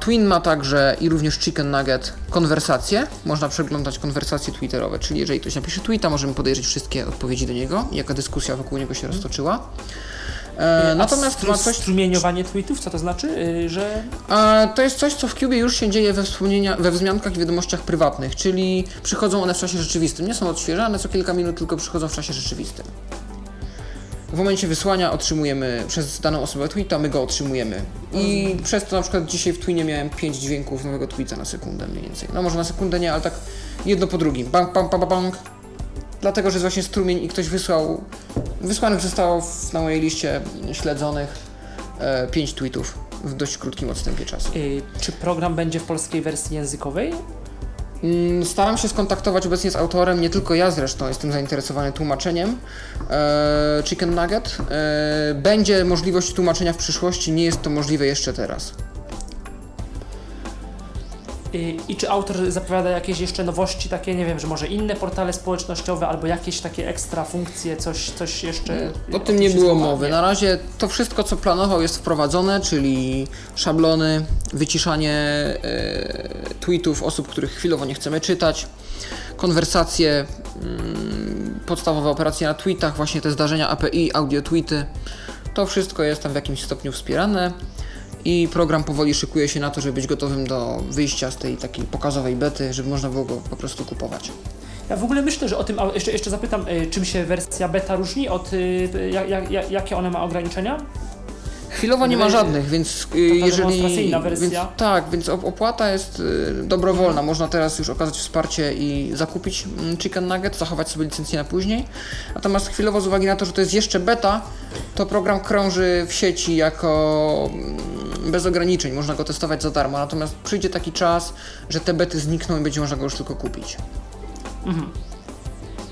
Twin ma także i również Chicken Nugget konwersacje. Można przeglądać konwersacje twitterowe, czyli jeżeli ktoś napisze tweeta, możemy podejrzeć wszystkie odpowiedzi do niego, jaka dyskusja wokół niego się roztoczyła. E, natomiast ma coś, Strumieniowanie tweetów, co to znaczy? Y, że a, to jest coś, co w Cubie już się dzieje we, wspomnienia, we wzmiankach i wiadomościach prywatnych, czyli przychodzą one w czasie rzeczywistym. Nie są odświeżane co kilka minut, tylko przychodzą w czasie rzeczywistym. W momencie wysłania otrzymujemy przez daną osobę tweeta, my go otrzymujemy. I przez to na przykład dzisiaj w Twinie miałem 5 dźwięków nowego tweeta na sekundę mniej więcej. No może na sekundę nie, ale tak jedno po drugim. Bang, bang, bang, bang. Dlatego, że jest właśnie strumień i ktoś wysłał, wysłanych zostało w, na mojej liście śledzonych 5 tweetów w dość krótkim odstępie czasu. y, czy program będzie w polskiej wersji językowej? Mm, Staram się skontaktować obecnie z autorem, nie tylko ja zresztą jestem zainteresowany tłumaczeniem e, Chicken Nugget. E, będzie możliwość tłumaczenia w przyszłości, nie jest to możliwe jeszcze teraz. Y, I czy autor zapowiada jakieś jeszcze nowości, takie, nie wiem, że może inne portale społecznościowe albo jakieś takie ekstra funkcje, coś, coś jeszcze? O tym nie było mowy. Na razie to wszystko, co planował, jest wprowadzone, czyli szablony, wyciszanie e, tweetów osób, których chwilowo nie chcemy czytać, konwersacje, mm, podstawowe operacje na tweetach, właśnie te zdarzenia API, audio tweety. To wszystko jest tam w jakimś stopniu wspierane i program powoli szykuje się na to, żeby być gotowym do wyjścia z tej takiej pokazowej bety, żeby można było go po prostu kupować. Ja w ogóle myślę, że o tym a jeszcze, jeszcze zapytam, y, czym się wersja beta różni od, jak, jak, jakie one ma ograniczenia? Chwilowo nie ma żadnych, więc y, jeżeli. Więc, wersja? tak, więc op- opłata jest y, dobrowolna. Można teraz już okazać wsparcie i zakupić mm, Chicken Nugget, zachować sobie licencję na później. Natomiast chwilowo, z uwagi na to, że to jest jeszcze beta, to program krąży w sieci jako mm, bez ograniczeń. Można go testować za darmo. Natomiast przyjdzie taki czas, że te bety znikną i będzie można go już tylko kupić.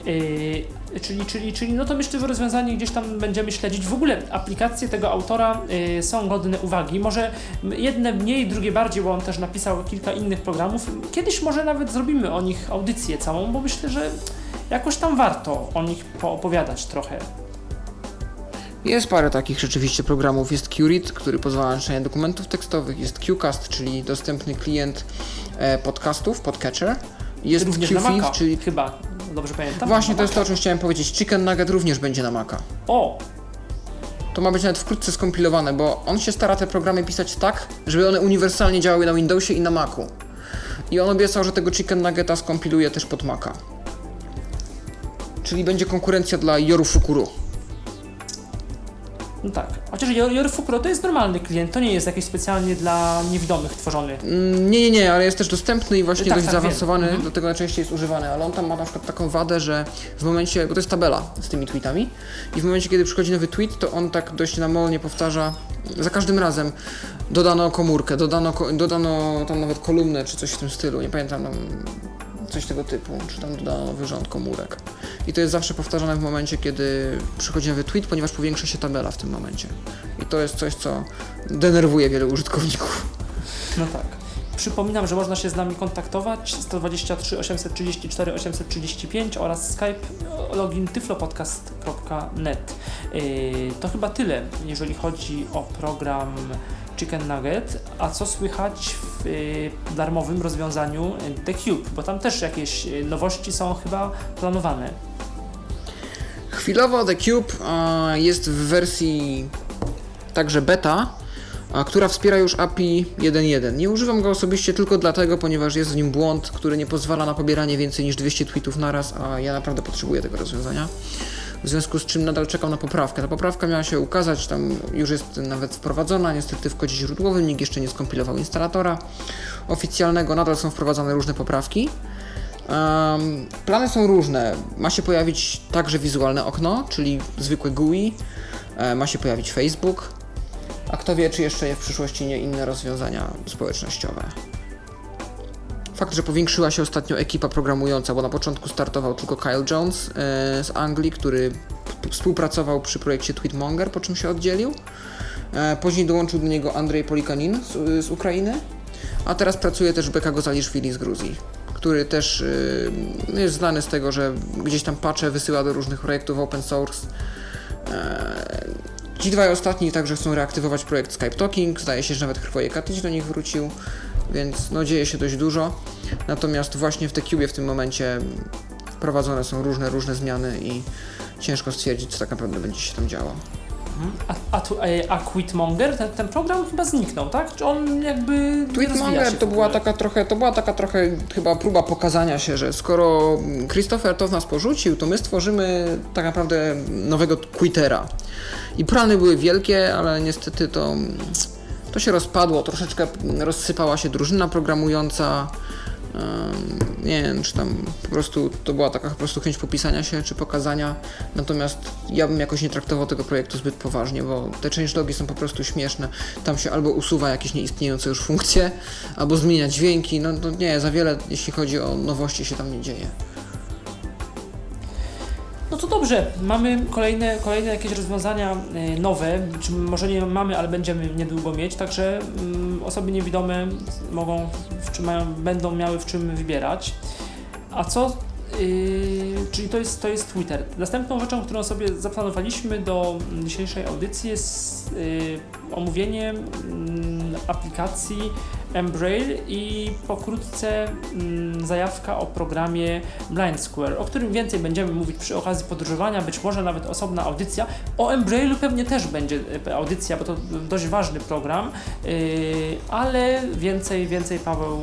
Yy, czyli, czyli, czyli no to myślę, że rozwiązanie gdzieś tam będziemy śledzić. W ogóle aplikacje tego autora yy, są godne uwagi. Może jedne mniej, drugie bardziej, bo on też napisał kilka innych programów. Kiedyś może nawet zrobimy o nich audycję całą, bo myślę, że jakoś tam warto o nich poopowiadać trochę. Jest parę takich rzeczywiście programów. Jest QRead, który pozwala na czytanie dokumentów tekstowych. Jest QCast, czyli dostępny klient e, podcastów, podcatcher. Jest Również QFIF, czyli chyba, dobrze pamiętam. Właśnie to jest to, o czym chciałem powiedzieć. Chicken Nugget również będzie na Maca. O, To ma być nawet wkrótce skompilowane, bo on się stara te programy pisać tak, żeby one uniwersalnie działały na Windowsie i na Macu. I on obiecał, że tego Chicken Nuggeta skompiluje też pod Maca. Czyli będzie konkurencja dla Yoru Fukuru. No tak. Chociaż Yorfukro to jest normalny klient, to nie jest jakiś specjalnie dla niewidomych tworzony. Mm, Nie, nie, nie, ale jest też dostępny i właśnie Tak, dość tak, zaawansowany, wiem. Mhm. dlatego najczęściej jest używany, ale on tam ma na przykład taką wadę, że w momencie, bo to jest tabela z tymi tweetami i w momencie, kiedy przychodzi nowy tweet, to on tak dość namolnie powtarza za każdym razem dodano komórkę, dodano, dodano tam nawet kolumnę czy coś w tym stylu, nie pamiętam tam coś tego typu, czy tam dodano nowy rząd komórek. I to jest zawsze powtarzane w momencie, kiedy przychodzi nowy tweet, ponieważ powiększa się tabela w tym momencie. I to jest coś, co denerwuje wielu użytkowników. No tak. Przypominam, że można się z nami kontaktować 123 834 835 oraz Skype login tyflopodcast.net. Yy, to chyba tyle, jeżeli chodzi o program Chicken Nugget. A co słychać w yy, darmowym rozwiązaniu The Cube? Bo tam też jakieś yy, nowości są chyba planowane. Chwilowo The Cube jest w wersji także beta, a, która wspiera już API 1.1. Nie używam go osobiście tylko dlatego, ponieważ jest w nim błąd, który nie pozwala na pobieranie więcej niż 200 tweetów naraz, a ja naprawdę potrzebuję tego rozwiązania. W związku z czym nadal czekam na poprawkę. Ta poprawka miała się ukazać, tam już jest nawet wprowadzona, niestety w kodzie źródłowym, nikt jeszcze nie skompilował instalatora oficjalnego, nadal są wprowadzane różne poprawki. Um, plany są różne. Ma się pojawić także wizualne okno, czyli zwykłe GUI. E, ma się pojawić Facebook. A kto wie, czy jeszcze w przyszłości nie inne rozwiązania społecznościowe. Fakt, że powiększyła się ostatnio ekipa programująca, bo na początku startował tylko Kyle Jones e, z Anglii, który współpracował przy projekcie Tweetmonger, po czym się oddzielił. E, później dołączył do niego Andrzej Polikanin z, z Ukrainy, a teraz pracuje też Beka Gozaliszwili z Gruzji, który też e, jest znany z tego, że gdzieś tam patche wysyła do różnych projektów open source. E, Ci dwaj ostatni także chcą reaktywować projekt Skype Talking. Zdaje się, że nawet Hrwoje Katyć do nich wrócił, więc no dzieje się dość dużo. Natomiast właśnie w TQie w tym momencie wprowadzone są różne, różne zmiany i ciężko stwierdzić, co tak naprawdę będzie się tam działo. A, a, tu, a Quitmonger, ten, ten program chyba zniknął, tak? Czy on jakby się to była taka trochę, to była taka trochę chyba próba pokazania się, że skoro Christopher to w nas porzucił, to my stworzymy tak naprawdę nowego Twittera. I plany były wielkie, ale niestety to, to się rozpadło, troszeczkę rozsypała się drużyna programująca. Nie wiem, czy tam po prostu to była taka po prostu chęć popisania się, czy pokazania. Natomiast ja bym jakoś nie traktował tego projektu zbyt poważnie, bo te changelogi są po prostu śmieszne. Tam się albo usuwa jakieś nieistniejące już funkcje, albo zmienia dźwięki. No to nie, za wiele jeśli chodzi o nowości się tam nie dzieje. No to dobrze, mamy kolejne, kolejne jakieś rozwiązania e, nowe, czy może nie mamy, ale będziemy niedługo mieć, także mm, osoby niewidome mogą, w czym mają, będą miały w czym wybierać. A co, yy, czyli to jest, to jest Twitter. Następną rzeczą, którą sobie zaplanowaliśmy do mm, dzisiejszej audycji jest yy, omówienie mm, aplikacji Embrail i pokrótce mm, zajawka o programie Blind Square, o którym więcej będziemy mówić przy okazji podróżowania, być może nawet osobna audycja. O Embrailu pewnie też będzie e, audycja, bo to dość ważny program, yy, ale więcej, więcej Paweł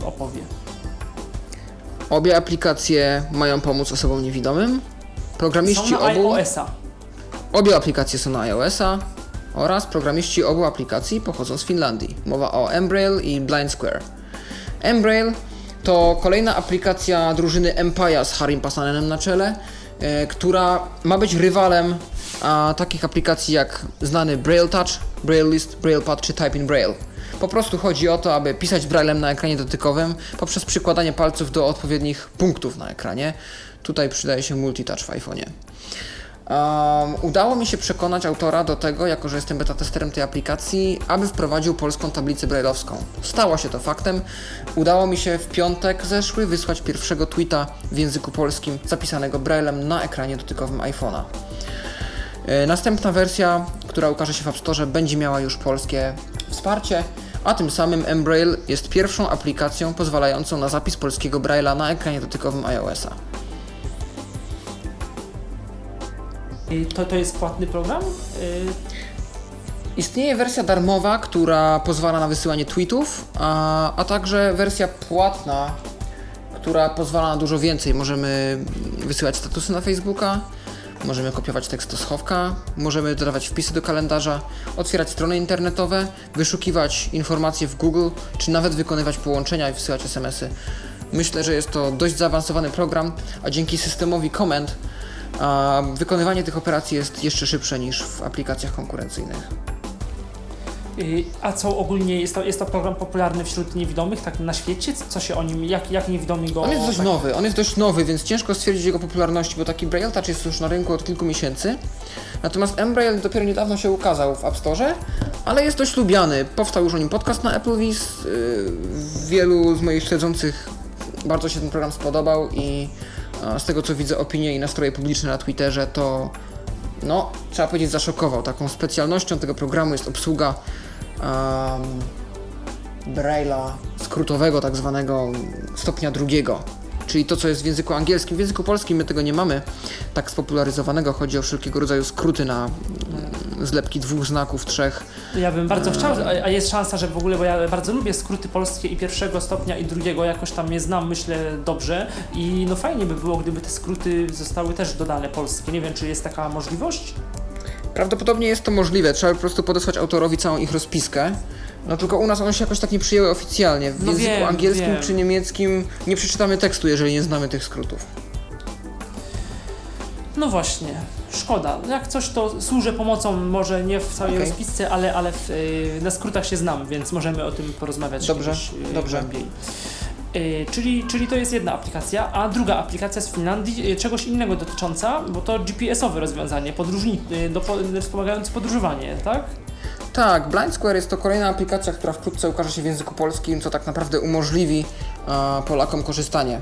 yy, opowie. Obie aplikacje mają pomóc osobom niewidomym. Programiści Są na obu. iOS-a. Obie aplikacje są na iOS-a oraz programiści obu aplikacji pochodzą z Finlandii. Mowa o Embrail i Blind Square. Embrail to kolejna aplikacja drużyny Empire z Harim Pasanenem na czele, e, która ma być rywalem a, takich aplikacji jak znany Braille Touch, Braille List, Braille Pad czy Type in Braille. Po prostu chodzi o to, aby pisać braillem na ekranie dotykowym poprzez przykładanie palców do odpowiednich punktów na ekranie. Tutaj przydaje się multitouch w iPhone'ie. Um, udało mi się przekonać autora do tego, jako że jestem beta testerem tej aplikacji, aby wprowadził polską tablicę brailleowską. Stało się to faktem. Udało mi się w piątek zeszły wysłać pierwszego tweeta w języku polskim zapisanego braillem na ekranie dotykowym iPhone'a. E, Następna wersja, która ukaże się w App Store, będzie miała już polskie wsparcie, a tym samym Embrail jest pierwszą aplikacją pozwalającą na zapis polskiego braille'a na ekranie dotykowym iOS-a. To, to jest płatny program? Y, Istnieje wersja darmowa, która pozwala na wysyłanie tweetów, a, a także wersja płatna, która pozwala na dużo więcej. Możemy wysyłać statusy na Facebooka, możemy kopiować tekst do schowka, możemy dodawać wpisy do kalendarza, otwierać strony internetowe, wyszukiwać informacje w Google, czy nawet wykonywać połączenia i wysyłać SMS-y. Myślę, że jest to dość zaawansowany program, a dzięki systemowi komend a wykonywanie tych operacji jest jeszcze szybsze niż w aplikacjach konkurencyjnych. y, A co ogólnie jest to, jest to program popularny wśród niewidomych, tak na świecie? Co się o nim, jak, jak niewidomi go... On jest dość tak, nowy, on jest dość nowy, więc ciężko stwierdzić jego popularności, bo taki Braille Touch jest już na rynku od kilku miesięcy. Natomiast Embrail dopiero niedawno się ukazał w App Store, ale jest dość lubiany. Powstał już o nim podcast na Applevis. Yy, wielu z moich śledzących bardzo się ten program spodobał i z tego co widzę opinie i nastroje publiczne na Twitterze, to no, trzeba powiedzieć, zaszokował. Taką specjalnością tego programu jest obsługa um, Braille'a skrótowego, tak zwanego stopnia drugiego. Czyli to, co jest w języku angielskim. W języku polskim my tego nie mamy tak spopularyzowanego. Chodzi o wszelkiego rodzaju skróty na mm, zlepki dwóch znaków, trzech. Ja bym bardzo chciał, a, a jest szansa, że w ogóle, bo ja bardzo lubię skróty polskie i pierwszego stopnia i drugiego, jakoś tam je znam, myślę, dobrze i no fajnie by było, gdyby te skróty zostały też dodane polskie. Nie wiem, czy jest taka możliwość? Prawdopodobnie jest to możliwe. Trzeba po prostu podesłać autorowi całą ich rozpiskę. No tylko u nas one się jakoś tak nie przyjęły oficjalnie. W No języku wiem, angielskim wiem. czy niemieckim nie przeczytamy tekstu, jeżeli nie znamy tych skrótów. No właśnie, szkoda. Jak coś to służę pomocą, może nie w całej Okej. rozpisce, ale, ale w, y, na skrótach się znam, więc możemy o tym porozmawiać Dobrze, kiedyś, y, dobrze. głębiej. Y, czyli, czyli to jest jedna aplikacja, a druga aplikacja z Finlandii czegoś innego dotycząca, bo to GPS-owe rozwiązanie, podróżni, do, po- wspomagające podróżowanie, tak? Tak, Blind Square jest to kolejna aplikacja, która wkrótce ukaże się w języku polskim, co tak naprawdę umożliwi e, Polakom korzystanie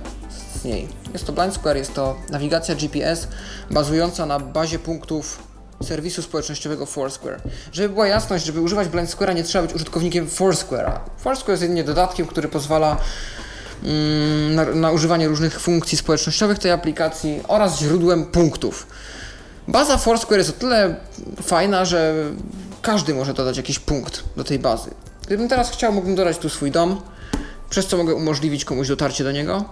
z niej. Jest to Blind Square, jest to nawigacja GPS bazująca na bazie punktów serwisu społecznościowego Foursquare. Żeby była jasność, żeby używać Blind Square'a nie trzeba być użytkownikiem Foursquare'a. Foursquare jest jedynie dodatkiem, który pozwala mm, na, na używanie różnych funkcji społecznościowych tej aplikacji oraz źródłem punktów. Baza Foursquare jest o tyle fajna, że każdy może dodać jakiś punkt do tej bazy. Gdybym teraz chciał, mógłbym dodać tu swój dom, przez co mogę umożliwić komuś dotarcie do niego.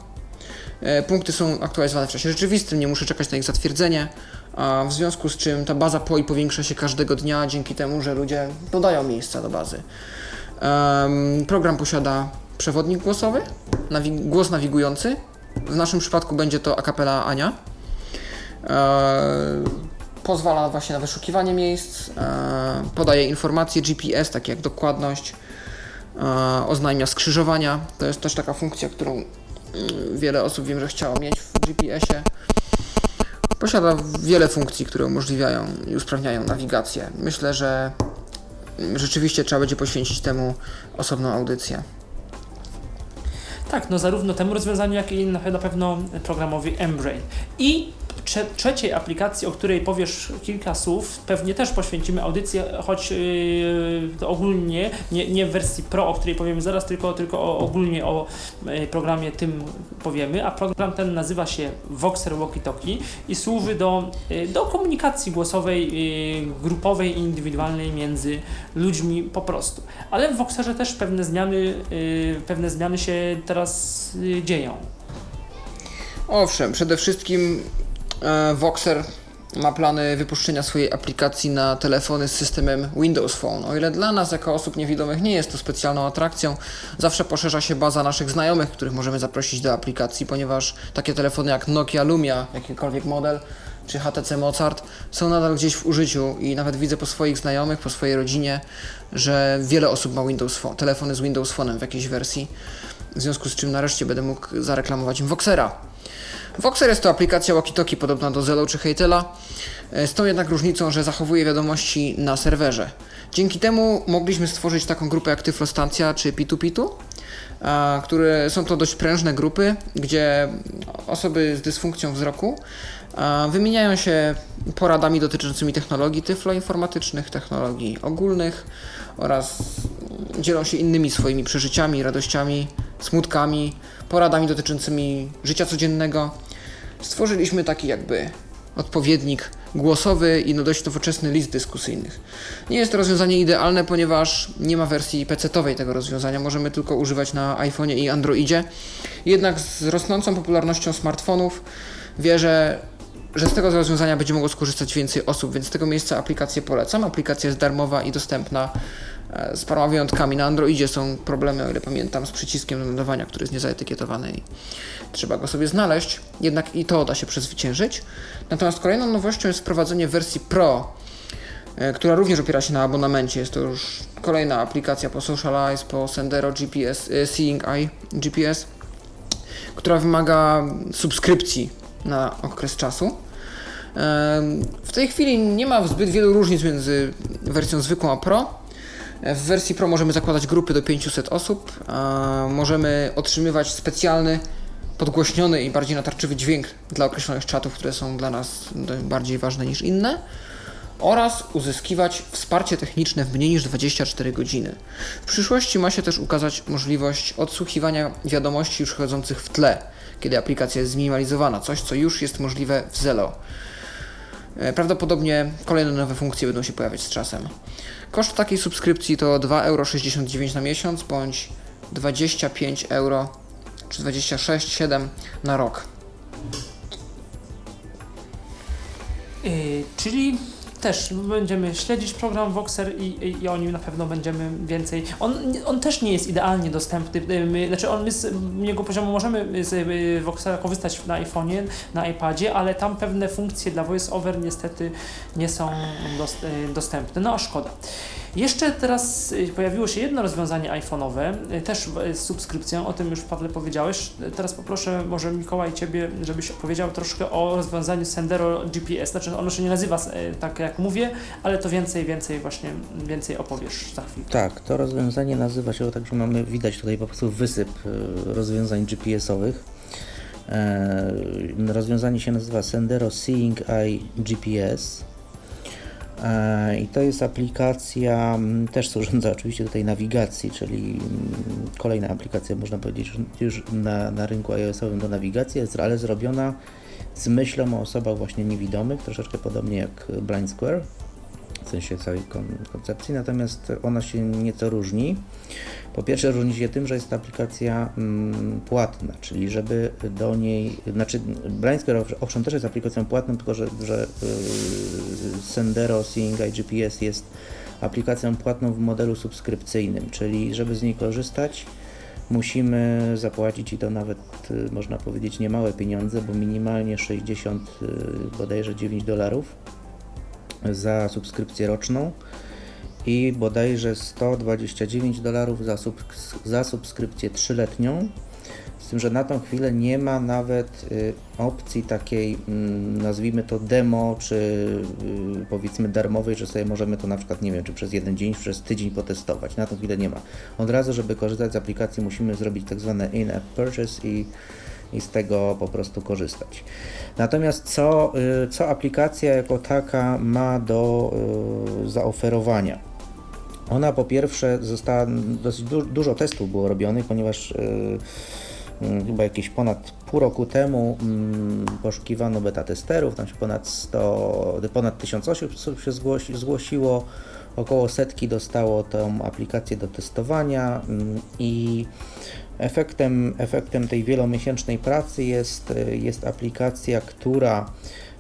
E, Punkty są aktualizowane w czasie rzeczywistym, nie muszę czekać na ich zatwierdzenie, a w związku z czym ta baza POI powiększa się każdego dnia dzięki temu, że ludzie dodają miejsca do bazy. Em, program posiada przewodnik głosowy, głos nawigujący. W naszym przypadku będzie to a cappella Ania. E, pozwala właśnie na wyszukiwanie miejsc, e, podaje informacje GPS, takie jak dokładność, e, oznajmia skrzyżowania. To jest też taka funkcja, którą mm, wiele osób wiem, że chciało mieć w GPS-ie. Posiada wiele funkcji, które umożliwiają i usprawniają nawigację. Myślę, że mm, rzeczywiście trzeba będzie poświęcić temu osobną audycję. Tak, no zarówno temu rozwiązaniu, jak i na pewno programowi Embrain. I trze- trzeciej aplikacji, o której powiesz kilka słów, pewnie też poświęcimy audycję, choć yy, ogólnie, nie, nie w wersji Pro, o której powiemy zaraz, tylko, tylko o, ogólnie o yy, programie tym powiemy, a program ten nazywa się Voxer Walkie Talkie i służy do, yy, do komunikacji głosowej, yy, grupowej i indywidualnej między ludźmi po prostu. Ale w Voxerze też pewne zmiany, yy, pewne zmiany się teraz yy, dzieją. Owszem, przede wszystkim Voxer ma plany wypuszczenia swojej aplikacji na telefony z systemem Windows Phone. O ile dla nas, jako osób niewidomych, nie jest to specjalną atrakcją, zawsze poszerza się baza naszych znajomych, których możemy zaprosić do aplikacji, ponieważ takie telefony jak Nokia Lumia, jakikolwiek model, czy HTC Mozart są nadal gdzieś w użyciu i nawet widzę po swoich znajomych, po swojej rodzinie, że wiele osób ma Windows Phone, telefony z Windows Phone'em w jakiejś wersji, w związku z czym nareszcie będę mógł zareklamować Voxera. Voxer jest to aplikacja walkie-talkie podobna do Zello czy Heytela, e, z tą jednak różnicą, że zachowuje wiadomości na serwerze. Dzięki temu mogliśmy stworzyć taką grupę jak Tyflostacja czy Pitu-Pitu, które są to dość prężne grupy, gdzie osoby z dysfunkcją wzroku wymieniają się poradami dotyczącymi technologii tyfloinformatycznych, technologii ogólnych oraz dzielą się innymi swoimi przeżyciami, radościami, smutkami, poradami dotyczącymi życia codziennego. Stworzyliśmy taki jakby odpowiednik głosowy i no dość nowoczesny list dyskusyjnych. Nie jest to rozwiązanie idealne, ponieważ nie ma wersji PC-owej tego rozwiązania, możemy tylko używać na iPhone'ie i Androidzie. Jednak z rosnącą popularnością smartfonów wierzę, że z tego rozwiązania będzie mogło skorzystać więcej osób, więc z tego miejsca aplikację polecam. Aplikacja jest darmowa i dostępna z paroma wyjątkami. Na Androidzie są problemy, o ile pamiętam, z przyciskiem do nadawania, który jest niezaetykietowany i trzeba go sobie znaleźć. Jednak i to da się przezwyciężyć. Natomiast kolejną nowością jest wprowadzenie wersji Pro, e, która również opiera się na abonamencie. Jest to już kolejna aplikacja po Socialize, po Sendero GPS, e, Seeing Eye GPS, która wymaga subskrypcji na okres czasu. W tej chwili nie ma zbyt wielu różnic między wersją zwykłą a Pro. W wersji Pro możemy zakładać grupy do 500 osób, możemy otrzymywać specjalny, podgłośniony i bardziej natarczywy dźwięk dla określonych czatów, które są dla nas bardziej ważne niż inne oraz uzyskiwać wsparcie techniczne w mniej niż 24 godziny. W przyszłości ma się też ukazać możliwość odsłuchiwania wiadomości już chodzących w tle, kiedy aplikacja jest zminimalizowana, coś co już jest możliwe w Zello. E, Prawdopodobnie kolejne nowe funkcje będą się pojawiać z czasem. Koszt takiej subskrypcji to 2,69 euro na miesiąc bądź 25 euro czy 26,7 na rok. Yy, czyli też będziemy śledzić program Voxer i, i, i o nim na pewno będziemy więcej. On, on też nie jest idealnie dostępny. My, znaczy on my z jego poziomu możemy z yy, Voxera korzystać na iPhone'ie, na iPadzie, ale tam pewne funkcje dla VoiceOver niestety nie są dos, yy, dostępne. No a szkoda. Jeszcze teraz y, pojawiło się jedno rozwiązanie iPhone'owe, y, też z subskrypcją, o tym już Pawle powiedziałeś. Teraz poproszę może Mikołaj Ciebie, żebyś opowiedział troszkę o rozwiązaniu Sendero GPS. Znaczy ono się nie nazywa y, tak jak mówię, ale to więcej, więcej właśnie, więcej opowiesz za chwilę. Tak, to rozwiązanie nazywa się, także mamy, widać tutaj po prostu wysyp rozwiązań GPS-owych. E, Rozwiązanie się nazywa Sendero Seeing Eye GPS. E, I to jest aplikacja, m, też służąca oczywiście do tej nawigacji, czyli mm, kolejna aplikacja, można powiedzieć, już- na, na rynku iOS-owym do nawigacji, ale zrobiona z myślą o osobach właśnie niewidomych, troszeczkę podobnie jak Blind Square w sensie całej kon- koncepcji, natomiast ona się nieco różni. Po pierwsze różni się tym, że jest to aplikacja mm, płatna, czyli żeby do niej, znaczy owsz- owszem też jest aplikacją płatną, tylko że, że yy, Sendero Seeing Eye GPS jest aplikacją płatną w modelu subskrypcyjnym, czyli żeby z niej korzystać musimy zapłacić i to nawet y, można powiedzieć niemałe pieniądze, bo minimalnie 60 y, bodajże 9 dolarów za subskrypcję roczną i bodajże 129 dolarów za, subs- za subskrypcję trzyletnią. Z tym, że na tą chwilę nie ma nawet y, opcji takiej, mm, nazwijmy to demo, czy y, powiedzmy darmowej, że sobie możemy to na przykład, nie wiem, czy przez jeden dzień, czy przez tydzień potestować. Na tą chwilę nie ma. Od razu, żeby korzystać z aplikacji, musimy zrobić tak zwane in-app purchase i i z tego po prostu korzystać. Natomiast co, y, co aplikacja jako taka ma do y, zaoferowania? Ona po pierwsze została, dosyć du dużo testów było robionych, ponieważ y, y, chyba jakieś ponad pół roku temu mm, poszukiwano beta testerów, tam się ponad 100, ponad 1000 osób się zgłosi, zgłosiło, około setki dostało tą aplikację do testowania mm, i Efektem, efektem tej wielomiesięcznej pracy jest, jest aplikacja, która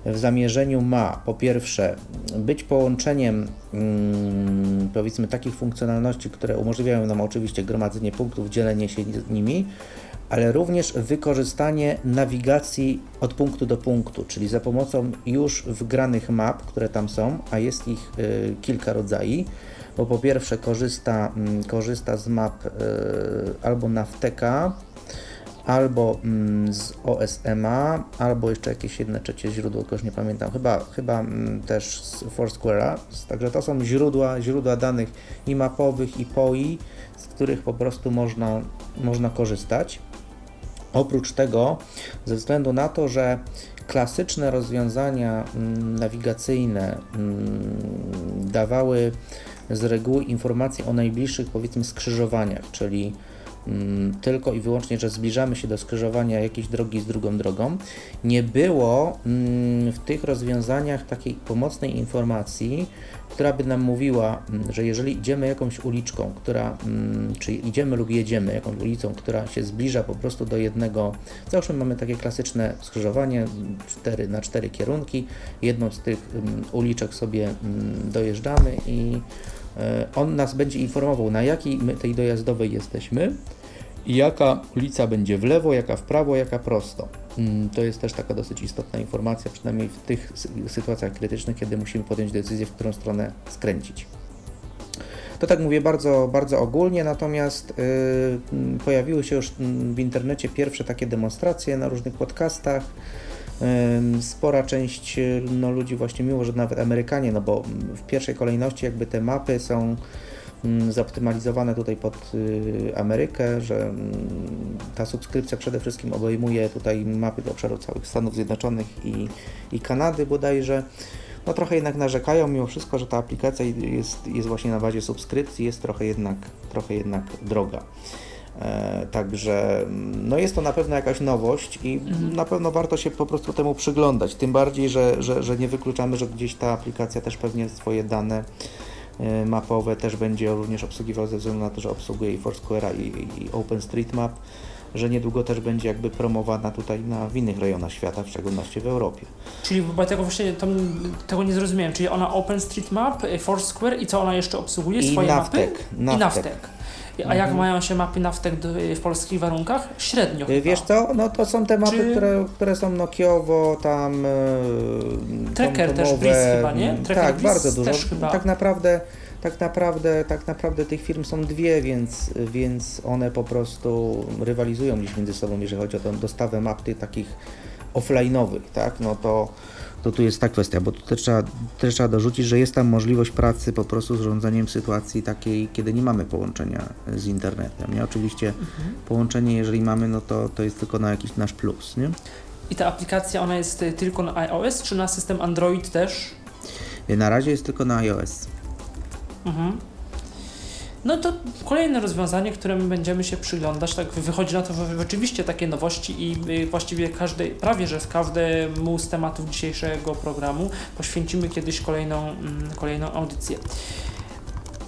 w zamierzeniu ma po pierwsze być połączeniem mm, powiedzmy takich funkcjonalności, które umożliwiają nam oczywiście gromadzenie punktów, dzielenie się nimi, ale również wykorzystanie nawigacji od punktu do punktu, czyli za pomocą już wgranych map, które tam są, a jest ich y, kilka rodzajów, bo po pierwsze korzysta, mm, korzysta z map y, albo Navteka, albo mm, z OSMA, albo jeszcze jakieś jedno trzecie źródło, tylko już nie pamiętam, chyba, chyba mm, też z Foursquare'a, także to są źródła, źródła danych i mapowych, i POI, z których po prostu można, można korzystać. Oprócz tego, ze względu na to, że klasyczne rozwiązania nawigacyjne dawały z reguły informacje o najbliższych, powiedzmy, skrzyżowaniach, czyli mm, tylko i wyłącznie, że zbliżamy się do skrzyżowania jakiejś drogi z drugą drogą. Nie było mm, w tych rozwiązaniach takiej pomocnej informacji, która by nam mówiła, mm, że jeżeli idziemy jakąś uliczką, która, czy idziemy lub jedziemy jakąś ulicą, która się zbliża po prostu do jednego, załóżmy mamy takie klasyczne skrzyżowanie mm, cztery, na cztery kierunki, jedną z tych uliczek sobie dojeżdżamy i on nas będzie informował, na jakiej my tej dojazdowej jesteśmy i jaka ulica będzie w lewo, jaka w prawo, jaka prosto. Mm, To jest też taka dosyć istotna informacja, przynajmniej w tych sy- sytuacjach krytycznych, kiedy musimy podjąć decyzję, w którą stronę skręcić. To tak mówię bardzo, bardzo ogólnie, natomiast y, mm, pojawiły się już mm, w internecie pierwsze takie demonstracje na różnych podcastach. Spora część y, no, ludzi właśnie miło, że nawet Amerykanie, no bo w pierwszej kolejności jakby te mapy są mm, zoptymalizowane tutaj pod y, Amerykę, że mm, ta subskrypcja przede wszystkim obejmuje tutaj mapy do obszaru całych Stanów Zjednoczonych i, i Kanady bodajże. No trochę jednak narzekają mimo wszystko, że ta aplikacja jest, jest właśnie na bazie subskrypcji, jest trochę jednak, trochę jednak droga. E, Także mm, no jest to na pewno jakaś nowość i na pewno warto się po prostu temu przyglądać. Tym bardziej, że, że, że nie wykluczamy, że gdzieś ta aplikacja też pewnie swoje dane e, mapowe też będzie również obsługiwał ze względu na to, że obsługuje i Foursquare'a i, i OpenStreetMap, że niedługo też będzie jakby promowana tutaj na w innych rejonach świata, w szczególności w Europie. Czyli bo tego właśnie tego nie zrozumiałem. Czyli ona OpenStreetMap, y, Foursquare i co ona jeszcze obsługuje? I Swoje Navtek, mapy? Navtek. I Navtek. A jak mają się mapy y, w polskich warunkach? Średnio. Y, chyba. Wiesz co, no to są te mapy, Czy- które, które są Nokiowo, tam... e, Tracker też Breeze chyba, nie? mm, Tracker tak, Breeze bardzo dużo. też chyba. Tak naprawdę tak naprawdę, tak naprawdę tych firm są dwie, więc, więc one po prostu rywalizują gdzieś między sobą, jeżeli chodzi o tę dostawę map tych takich offline'owych, tak, no to, to tu jest ta kwestia, bo tu też trzeba, też trzeba dorzucić, że jest tam możliwość pracy po prostu z urządzeniem w sytuacji takiej, kiedy nie mamy połączenia z internetem, nie? Oczywiście połączenie, jeżeli mamy, no to, to jest tylko na jakiś nasz plus, nie? I ta aplikacja, ona jest y, tylko na iOS, czy na system Android też? Na razie jest tylko na iOS. Mhm. No to kolejne rozwiązanie, któremu będziemy się przyglądać, tak wychodzi na to że rzeczywiście takie nowości i y, właściwie każdej, prawie że każdemu z tematów dzisiejszego programu poświęcimy kiedyś kolejną, mm, kolejną audycję.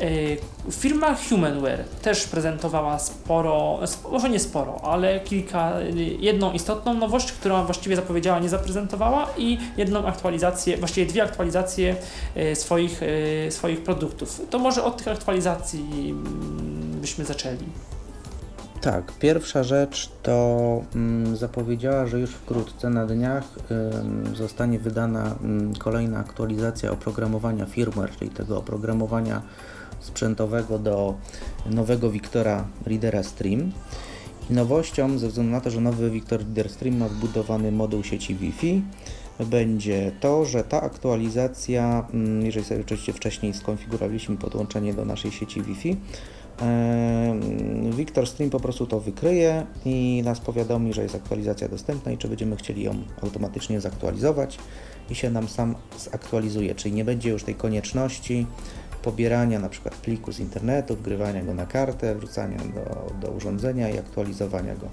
Y, Firma Humanware też prezentowała sporo, sp- może nie sporo, ale kilka, y, jedną istotną nowość, którą właściwie zapowiedziała, nie zaprezentowała i jedną aktualizację, właściwie dwie aktualizacje y, swoich, y, swoich produktów. To może od tych aktualizacji mm, byśmy zaczęli. Tak, pierwsza rzecz to mm, zapowiedziała, że już wkrótce na dniach ym, zostanie wydana ym, kolejna aktualizacja oprogramowania firmware, czyli tego oprogramowania sprzętowego do nowego Wiktora Readera Stream. I nowością, ze względu na to, że nowy Victor Reader Stream ma wbudowany moduł sieci Wi-Fi, będzie to, że ta aktualizacja, mm, jeżeli sobie oczywiście wcześniej skonfigurowaliśmy podłączenie do naszej sieci Wi-Fi, Victor Stream po prostu to wykryje i nas powiadomi, że jest aktualizacja dostępna i czy będziemy chcieli ją automatycznie zaktualizować i się nam sam zaktualizuje, czyli nie będzie już tej konieczności pobierania na przykład pliku z internetu, wgrywania go na kartę, wrzucania do, do urządzenia i aktualizowania go.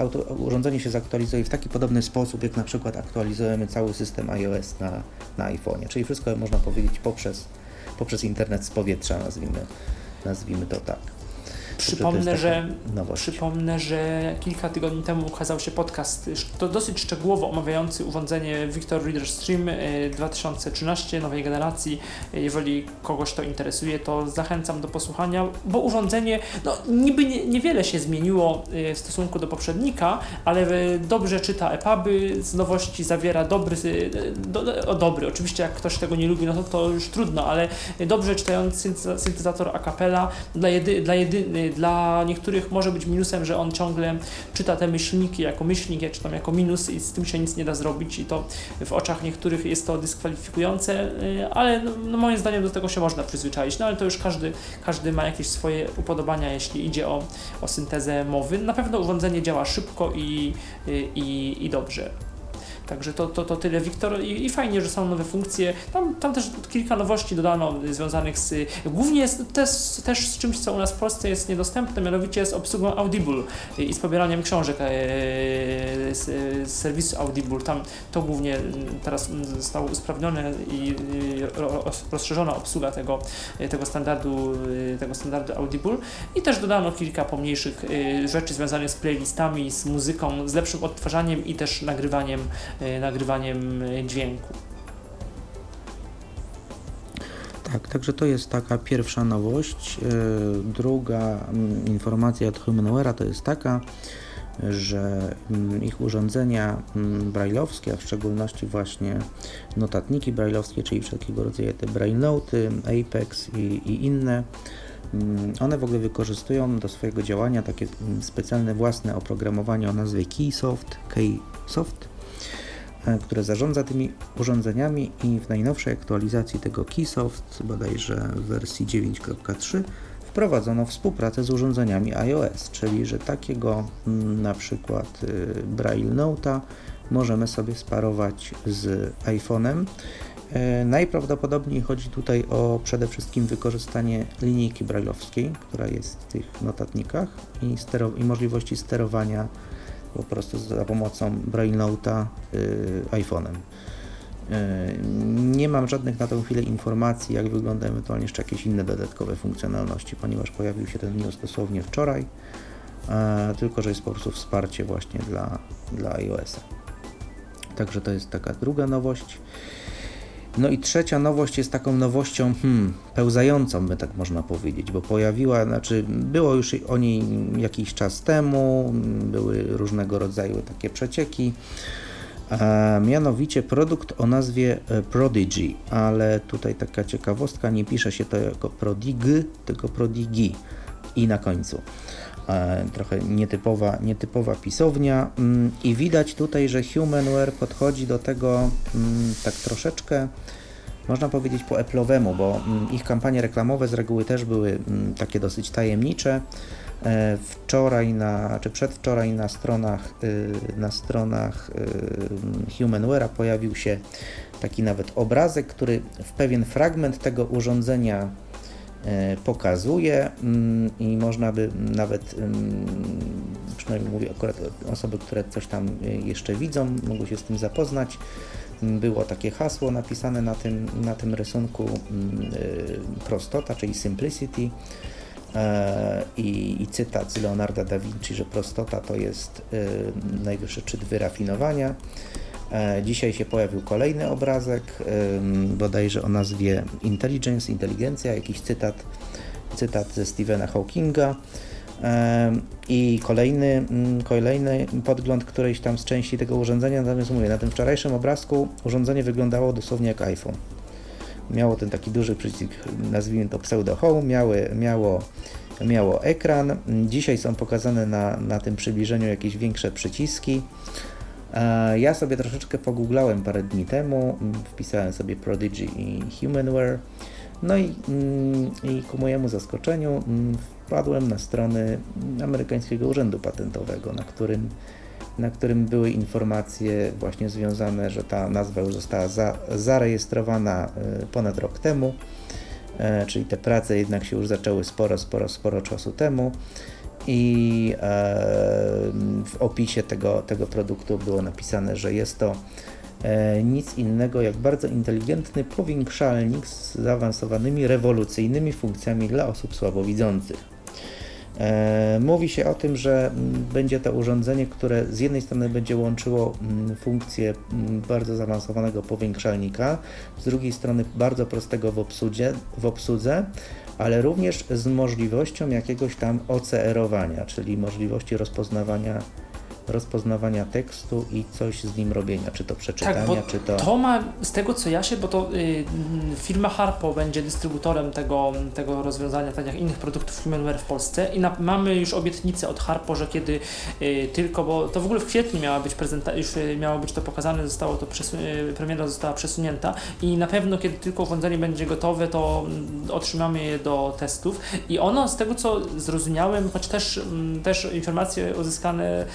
Auto, urządzenie się zaktualizuje w taki podobny sposób, jak na przykład aktualizujemy cały system iOS na, na iPhone'ie, czyli wszystko można powiedzieć poprzez, poprzez internet z powietrza, nazwijmy, nazwijmy to tak. Przypomnę, że, przypomnę, że kilka tygodni temu ukazał się podcast to dosyć szczegółowo omawiający urządzenie Victor Reader Stream y, 2013 nowej generacji. Y, Jeżeli kogoś to interesuje, to zachęcam do posłuchania, bo urządzenie no, niby nie, niewiele się zmieniło y, w stosunku do poprzednika, ale dobrze czyta EPUBy, z nowości zawiera dobry, do, o, dobry, oczywiście jak ktoś tego nie lubi, no to, to już trudno, ale dobrze czytający synteza- syntezator a cappella dla, jedy, dla, jedy, dla niektórych może być minusem, że on ciągle czyta te myślniki jako myślnik, czy tam jako minus i z tym się nic nie da zrobić i to w oczach niektórych jest to dyskwalifikujące, y, ale no, no moim zdaniem do tego się można przyzwyczaić, no ale to już każdy, każdy ma jakieś swoje upodobania, jeśli idzie o, o syntezę mowy. Na pewno urządzenie działa szybko i, y, i, i dobrze. Także to, to, to tyle, Wiktor. I, I fajnie, że są nowe funkcje. Tam, tam też kilka nowości dodano y, związanych z. Głównie z, też, też z czymś, co u nas w Polsce jest niedostępne, mianowicie z obsługą Audible y, i z pobieraniem książek e, z, z serwisu Audible. Tam to głównie teraz mm, zostało usprawnione i y, ro- rozszerzona obsługa tego, y, tego, standardu, y, tego standardu Audible. I też dodano kilka pomniejszych y, rzeczy związanych z playlistami, z muzyką, z lepszym odtwarzaniem i też nagrywaniem y, nagrywaniem y, dźwięku. Tak, także to jest taka pierwsza nowość. Yy, Druga informacja od Humanware'a to jest taka, że ich urządzenia brailleowskie, a w szczególności właśnie notatniki brailleowskie, czyli wszelkiego rodzaju te braille noty, Apex i, i inne, one w ogóle wykorzystują do swojego działania takie specjalne własne oprogramowanie o nazwie Keysoft, Keysoft, e, które zarządza tymi urządzeniami i w najnowszej aktualizacji tego Keysoft, bodajże w wersji 9.3, wprowadzono współpracę z urządzeniami iOS, czyli że takiego mm, na przykład y, Braille Note'a możemy sobie sparować z iPhone'em. E, Najprawdopodobniej chodzi tutaj o przede wszystkim wykorzystanie linijki brailleowskiej, która jest w tych notatnikach i, i możliwości sterowania po prostu za pomocą Braille Note'a y, iPhone'em. E, Nie mam żadnych na tę chwilę informacji, jak wygląda ewentualnie jeszcze jakieś inne dodatkowe funkcjonalności, ponieważ pojawił się ten news dosłownie wczoraj, tylko że jest po prostu wsparcie właśnie dla, dla iOS-a. Także to jest taka druga nowość. No i trzecia nowość jest taką nowością hmm, pełzającą, by tak można powiedzieć, bo pojawiła, znaczy było już o niej jakiś czas temu, były różnego rodzaju takie przecieki, a mianowicie produkt o nazwie e, Prodigy, ale tutaj taka ciekawostka, nie pisze się to jako Prodig, tylko Prodigi i na końcu. E, Trochę nietypowa, nietypowa pisownia mm, i widać tutaj, że Humanware podchodzi do tego mm, tak troszeczkę można powiedzieć po Apple'owemu, bo mm, ich kampanie reklamowe z reguły też były takie dosyć tajemnicze. E, Wczoraj na, czy przedwczoraj na stronach, y, na stronach y, Humanware'a pojawił się taki nawet obrazek, który w pewien fragment tego urządzenia pokazuje mm, i można by nawet, mm, przynajmniej mówię akurat osoby, które coś tam y, jeszcze widzą, mogły się z tym zapoznać. Mm, Było takie hasło napisane na tym, na tym rysunku y, prostota, czyli simplicity e, i, i cytat z Leonarda da Vinci, że prostota to jest najwyższy szczyt wyrafinowania. E, Dzisiaj się pojawił kolejny obrazek, bodajże o nazwie Intelligence, inteligencja, jakiś cytat, cytat ze Stephena Hawkinga. I kolejny, mm, kolejny podgląd którejś tam z części tego urządzenia, natomiast mówię, na tym wczorajszym obrazku urządzenie wyglądało dosłownie jak iPhone. Miało ten taki duży przycisk, nazwijmy to pseudo home, miały, miało, miało ekran. Dzisiaj są pokazane na, na tym przybliżeniu jakieś większe przyciski. E, Ja sobie troszeczkę pogooglałem parę dni temu, mm, wpisałem sobie Prodigy i Humanware, no i, mm, i ku mojemu zaskoczeniu mm, wpadłem na strony amerykańskiego urzędu patentowego, na którym, na którym były informacje właśnie związane, że ta nazwa już została za, zarejestrowana e, ponad rok temu, e, czyli te prace jednak się już zaczęły sporo, sporo, sporo czasu temu i e, w opisie tego, tego produktu było napisane, że jest to e, nic innego jak bardzo inteligentny powiększalnik z zaawansowanymi, rewolucyjnymi funkcjami dla osób słabowidzących. E, Mówi się o tym, że mm, będzie to urządzenie, które z jednej strony będzie łączyło mm, funkcję mm, bardzo zaawansowanego powiększalnika, z drugiej strony bardzo prostego w obsłudzie, w ale również z możliwością jakiegoś tam OCR-owania, czyli możliwości rozpoznawania, rozpoznawania tekstu i coś z nim robienia, czy to przeczytania, Tak, czy to... to ma, z tego co ja się, bo to y, mm, firma Harpo będzie dystrybutorem tego, tego rozwiązania, tak jak innych produktów Humanware w Polsce i na, mamy już obietnicę od Harpo, że kiedy y, tylko, bo to w ogóle w kwietniu miała być prezentacja, już y, miało być to pokazane, zostało to przesu- y, premiera została przesunięta i na pewno kiedy tylko urządzenie będzie gotowe, to mm, otrzymamy je do testów i ono z tego co zrozumiałem, choć też, mm, też informacje uzyskane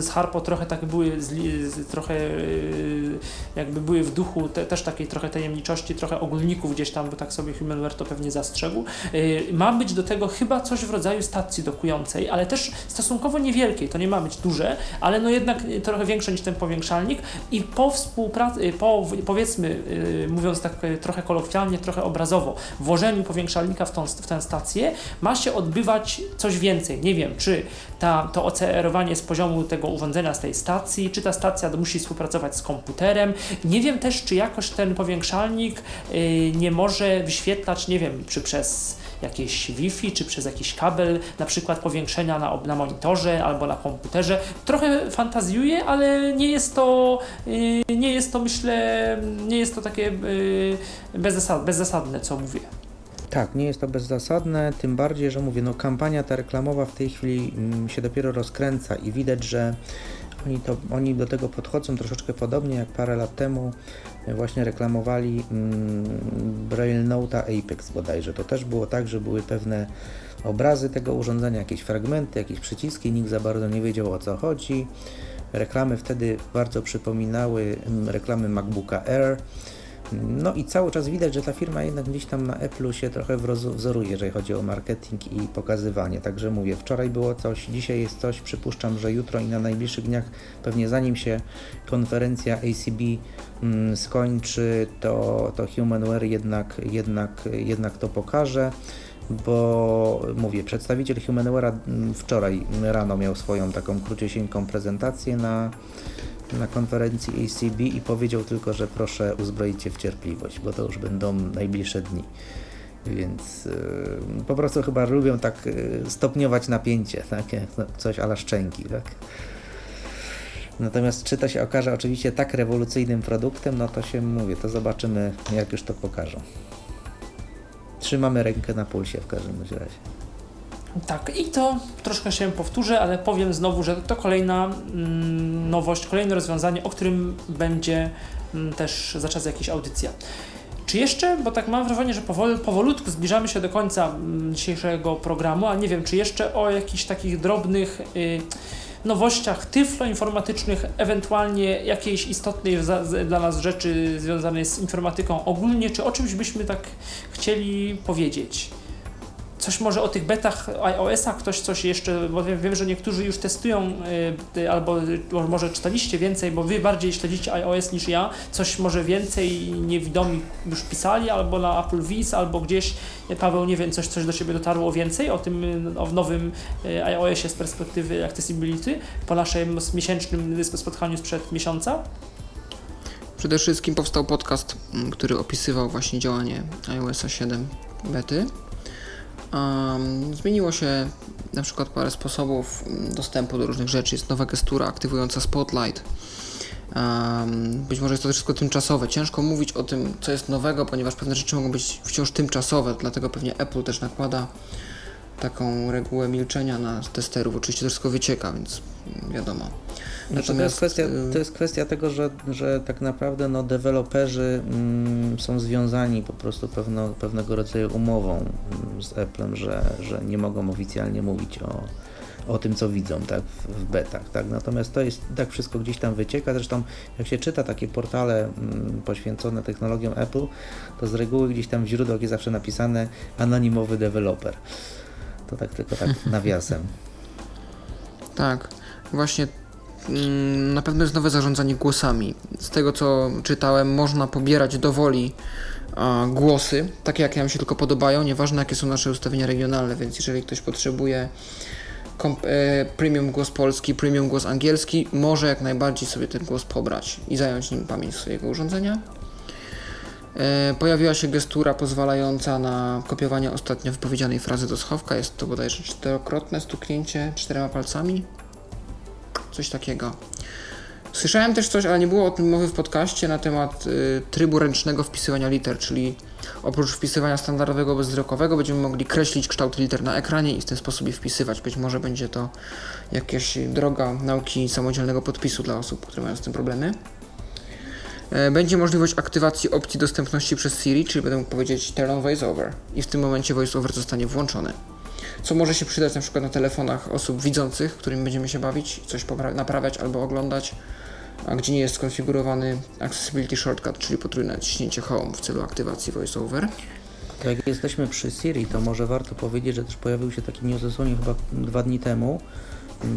z Harpo trochę tak były, z, z, trochę y, jakby były w duchu te, też takiej trochę tajemniczości, trochę ogólników gdzieś tam, bo tak sobie Humanware to pewnie zastrzegł. Y, Ma być do tego chyba coś w rodzaju stacji dokującej, ale też stosunkowo niewielkiej, to nie ma być duże, ale no jednak trochę większe niż ten powiększalnik i po współpracy, po powiedzmy, y, mówiąc tak trochę kolokwialnie, trochę obrazowo, włożeniu powiększalnika w, tą, w tę stację ma się odbywać coś więcej. Nie wiem, czy ta, to OCR-owanie z poziomu tego urządzenia, z tej stacji, czy ta stacja musi współpracować z komputerem. Nie wiem też, czy jakoś ten powiększalnik y, nie może wyświetlać, nie wiem, czy przez jakieś Wi-Fi, czy przez jakiś kabel, na przykład powiększenia na, na monitorze albo na komputerze. Trochę fantazjuję, ale nie jest to, y, nie jest to myślę, nie jest to takie y, bezzasad, bezzasadne, co mówię. Tak, nie jest to bezzasadne, tym bardziej, że mówię, no kampania ta reklamowa w tej chwili mm, się dopiero rozkręca i widać, że oni, to, oni do tego podchodzą troszeczkę podobnie jak parę lat temu e, właśnie reklamowali mm, Braille Note'a Apex bodajże. To też było tak, że były pewne obrazy tego urządzenia, jakieś fragmenty, jakieś przyciski, nikt za bardzo nie wiedział o co chodzi. Reklamy wtedy bardzo przypominały mm, reklamy MacBooka Air. No i cały czas widać, że ta firma jednak gdzieś tam na Apple'u się trochę wzoruje, jeżeli chodzi o marketing i pokazywanie. Także mówię, wczoraj było coś, dzisiaj jest coś, przypuszczam, że jutro i na najbliższych dniach, pewnie zanim się konferencja ACB mm, skończy, to, to Humanware jednak, jednak, jednak to pokaże. Bo mówię, przedstawiciel Humanware'a mm, wczoraj rano miał swoją taką króciusieńką prezentację na, na konferencji ACB i powiedział tylko, że proszę uzbroić się w cierpliwość, bo to już będą najbliższe dni. Więc yy, po prostu chyba lubią tak yy, stopniować napięcie, tak? coś ala szczęki, tak? Natomiast czy to się okaże oczywiście tak rewolucyjnym produktem, no to się mówię, to zobaczymy jak już to pokażą. Trzymamy rękę na pulsie w każdym razie. Tak, i to troszkę się powtórzę, ale powiem znowu, że to kolejna mm, nowość, kolejne rozwiązanie, o którym będzie mm, też za czas jakaś audycja. Czy jeszcze, bo tak mam wrażenie, że powol, powolutku zbliżamy się do końca mm, dzisiejszego programu, a nie wiem, czy jeszcze o jakichś takich drobnych y, nowościach tyfloinformatycznych, ewentualnie jakiejś istotnej dla nas rzeczy związanej z informatyką ogólnie, czy o czymś byśmy tak chcieli powiedzieć? Coś może o tych betach iOS-a, ktoś coś jeszcze, bo wiem, wiem że niektórzy już testują, y, albo y, może czytaliście więcej, bo wy bardziej śledzicie iOS niż ja, coś może więcej niewidomi już pisali, albo na Apple Vis, albo gdzieś, y, Paweł, nie wiem, coś, coś do Ciebie dotarło więcej o tym, o nowym y, iOSie z perspektywy accessibility po naszym miesięcznym spotkaniu sprzed miesiąca? Przede wszystkim powstał podcast, który opisywał właśnie działanie iOS 7 bety. Um, zmieniło się na przykład parę sposobów mm, dostępu do różnych rzeczy. Jest nowa gestura aktywująca Spotlight. Um, być może jest to wszystko tymczasowe. Ciężko mówić o tym, co jest nowego, ponieważ pewne rzeczy mogą być wciąż tymczasowe, dlatego pewnie Apple też nakłada taką regułę milczenia na testerów. Oczywiście to wszystko wycieka, więc wiadomo. Znaczy, to, jest kwestia, y, to jest kwestia tego, że, że tak naprawdę no, deweloperzy mm, są związani po prostu pewno, pewnego rodzaju umową mm, z Applem, że, że nie mogą oficjalnie mówić o, o tym, co widzą tak, w, w betach. Tak? Natomiast to jest tak wszystko gdzieś tam wycieka. Zresztą jak się czyta takie portale mm, poświęcone technologiom Apple, to z reguły gdzieś tam w źródłach jest zawsze napisane anonimowy deweloper. To tak tylko tak nawiasem. Tak, właśnie mm, na pewno jest nowe zarządzanie głosami. Z tego co czytałem, można pobierać do woli głosy, takie jakie nam się tylko podobają, nieważne jakie są nasze ustawienia regionalne, więc jeżeli ktoś potrzebuje e, premium głos polski, premium głos angielski, może jak najbardziej sobie ten głos pobrać i zająć nim pamięć swojego urządzenia. E, Pojawiła się gestura pozwalająca na kopiowanie ostatnio wypowiedzianej frazy do schowka. Jest to bodajże czterokrotne stuknięcie czterema palcami. Coś takiego. Słyszałem też coś, ale nie było o tym mowy w podcaście na temat y, trybu ręcznego wpisywania liter, czyli oprócz wpisywania standardowego bezwzrokowego będziemy mogli kreślić kształt liter na ekranie i w ten sposób je wpisywać. Być może będzie to jakaś droga nauki samodzielnego podpisu dla osób, które mają z tym problemy. E, Będzie możliwość aktywacji opcji dostępności przez Siri, czyli będę mógł powiedzieć turn on voiceover i w tym momencie voiceover zostanie włączony. Co może się przydać na przykład na telefonach osób widzących, którymi będziemy się bawić, coś naprawiać albo oglądać, a gdzie nie jest skonfigurowany Accessibility Shortcut, czyli potrójne ciśnięcie Home w celu aktywacji voiceover. To jak jesteśmy przy Siri, to może warto powiedzieć, że też pojawił się taki news chyba dwa dni temu,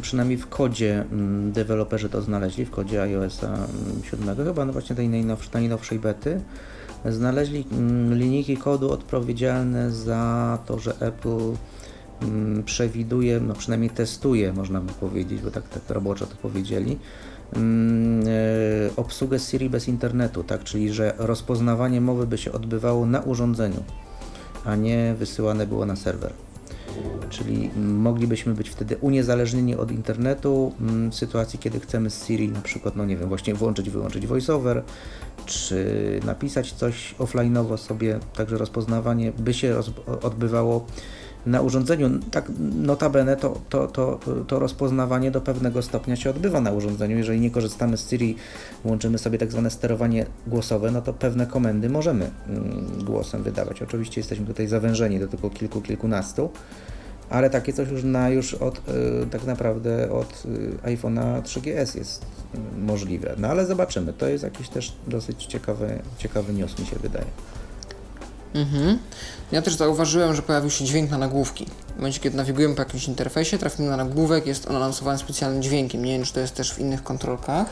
przynajmniej w kodzie m, deweloperzy to znaleźli, w kodzie iOS-a m, 7, chyba no właśnie tej najnowszej, najnowszej bety, znaleźli linijki kodu odpowiedzialne za to, że Apple przewiduje, no przynajmniej testuje, można by powiedzieć, bo tak, tak roboczo to powiedzieli, mm, e, obsługę Siri bez internetu, tak, czyli że rozpoznawanie mowy by się odbywało na urządzeniu, a nie wysyłane było na serwer. Czyli moglibyśmy być wtedy uniezależnieni od internetu mm, w sytuacji, kiedy chcemy z Siri na przykład, no nie wiem, właśnie włączyć, wyłączyć voiceover, czy napisać coś offline'owo sobie, także rozpoznawanie by się odbywało na urządzeniu. Tak notabene to, to, to, to rozpoznawanie do pewnego stopnia się odbywa na urządzeniu. Jeżeli nie korzystamy z Siri, włączymy sobie tak zwane sterowanie głosowe, no to pewne komendy możemy mm, głosem wydawać. Oczywiście jesteśmy tutaj zawężeni do tylko kilku, kilkunastu, ale takie coś już na już od y, tak naprawdę od y, iPhone'a 3GS jest y, możliwe. No ale zobaczymy. To jest jakiś też dosyć ciekawy, ciekawy news mi się wydaje. Mhm. Ja też zauważyłem, że pojawił się dźwięk na nagłówki. W momencie, kiedy nawigujemy po jakimś interfejsie, trafimy na nagłówek, jest on anonsowany specjalnym dźwiękiem. Nie wiem, czy to jest też w innych kontrolkach.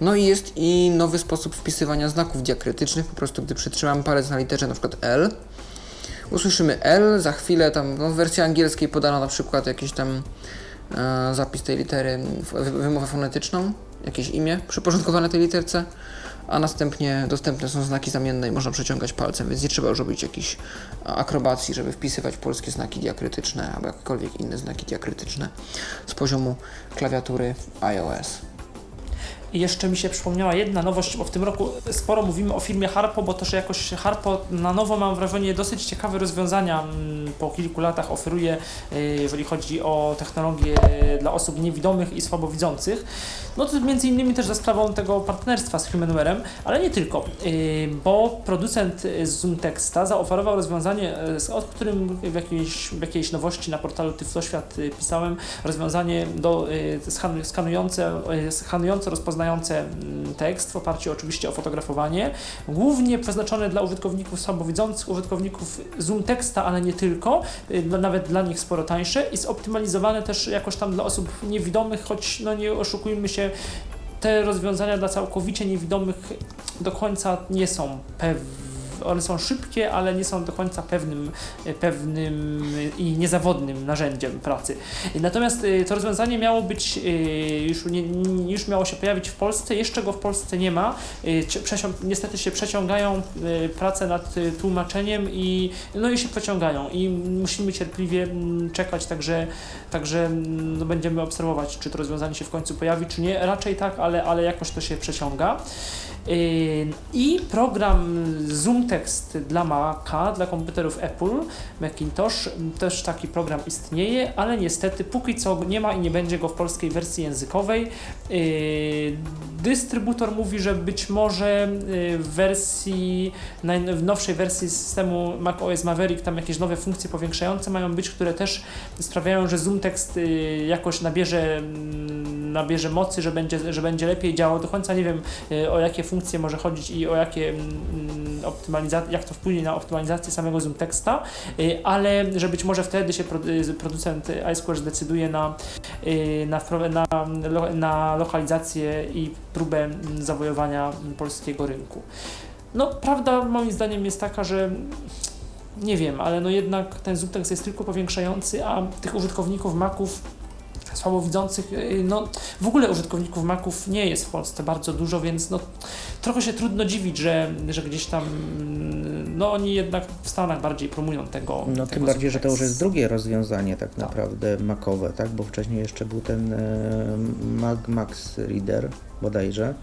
No i jest i nowy sposób wpisywania znaków diakrytycznych. Po prostu, gdy przytrzymamy palec na literze przykład L, usłyszymy L, za chwilę tam no, w wersji angielskiej podano na przykład jakiś tam e, zapis tej litery, wymowę fonetyczną, jakieś imię przyporządkowane tej literce, a następnie dostępne są znaki zamienne i można przeciągać palcem, więc nie trzeba już robić jakichś akrobacji, żeby wpisywać polskie znaki diakrytyczne albo jakiekolwiek inne znaki diakrytyczne z poziomu klawiatury iOS. I jeszcze mi się przypomniała jedna nowość, bo w tym roku sporo mówimy o firmie Harpo, bo to, że jakoś Harpo na nowo mam wrażenie dosyć ciekawe rozwiązania mm, po kilku latach oferuje, y, jeżeli chodzi o technologie dla osób niewidomych i słabowidzących. No to między innymi też za sprawą tego partnerstwa z Humanware'em, ale nie tylko, y, bo producent z Zoomtexta zaoferował rozwiązanie, y, o którym w jakiejś, w jakiejś nowości na portalu Tyfloświat y, pisałem, rozwiązanie do, y, skan- skanujące, y, skanujące, rozpoznające mm, tekst w oparciu oczywiście o fotografowanie, głównie przeznaczone dla użytkowników słabowidzących, użytkowników Zoomtexta, ale nie tylko, y, nawet dla nich sporo tańsze i zoptymalizowane też jakoś tam dla osób niewidomych, choć no nie oszukujmy się, te rozwiązania dla całkowicie niewidomych do końca nie są pewne. One są szybkie, ale nie są do końca pewnym, pewnym i niezawodnym narzędziem pracy. Natomiast y, to rozwiązanie miało być, y, już, już miało się pojawić w Polsce, jeszcze go w Polsce nie ma. Y, Niestety się przeciągają prace nad tłumaczeniem i, no i się przeciągają i musimy cierpliwie mm, czekać, także, także mm, no będziemy obserwować, czy to rozwiązanie się w końcu pojawi, czy nie. Raczej tak, ale, ale jakoś to się przeciąga. I program ZoomText dla Maca, dla komputerów Apple, Macintosh, też taki program istnieje, ale niestety póki co nie ma i nie będzie go w polskiej wersji językowej. Dystrybutor mówi, że być może yy, w wersji, w nowszej wersji systemu macOS Maverick tam jakieś nowe funkcje powiększające mają być, które też sprawiają, że ZoomText yy, jakoś nabierze, mm, nabierze mocy, że będzie, że będzie lepiej działał. Do końca nie wiem, y, o jakie funkcje może chodzić i o jakie mm, optymalizacje, jak to wpłynie na optymalizację samego zoom teksta, y, ale że być może wtedy się y, producent iSquare zdecyduje na, y, na, na, na lokalizację i próbę mm, zawojowania mm, polskiego rynku. No, prawda moim zdaniem jest taka, że nie wiem, ale no jednak ten zoom tekst jest tylko powiększający, a tych użytkowników Maców słabowidzących, y, no w ogóle użytkowników Maców nie jest w Polsce bardzo dużo, więc no trochę się trudno dziwić, że, że gdzieś tam, mm, no oni jednak w Stanach bardziej promują tego. No tego tym bardziej, że to już jest drugie rozwiązanie tak Tak. naprawdę makowe, tak? Bo wcześniej jeszcze był ten e, Mag Max Reader bodajże.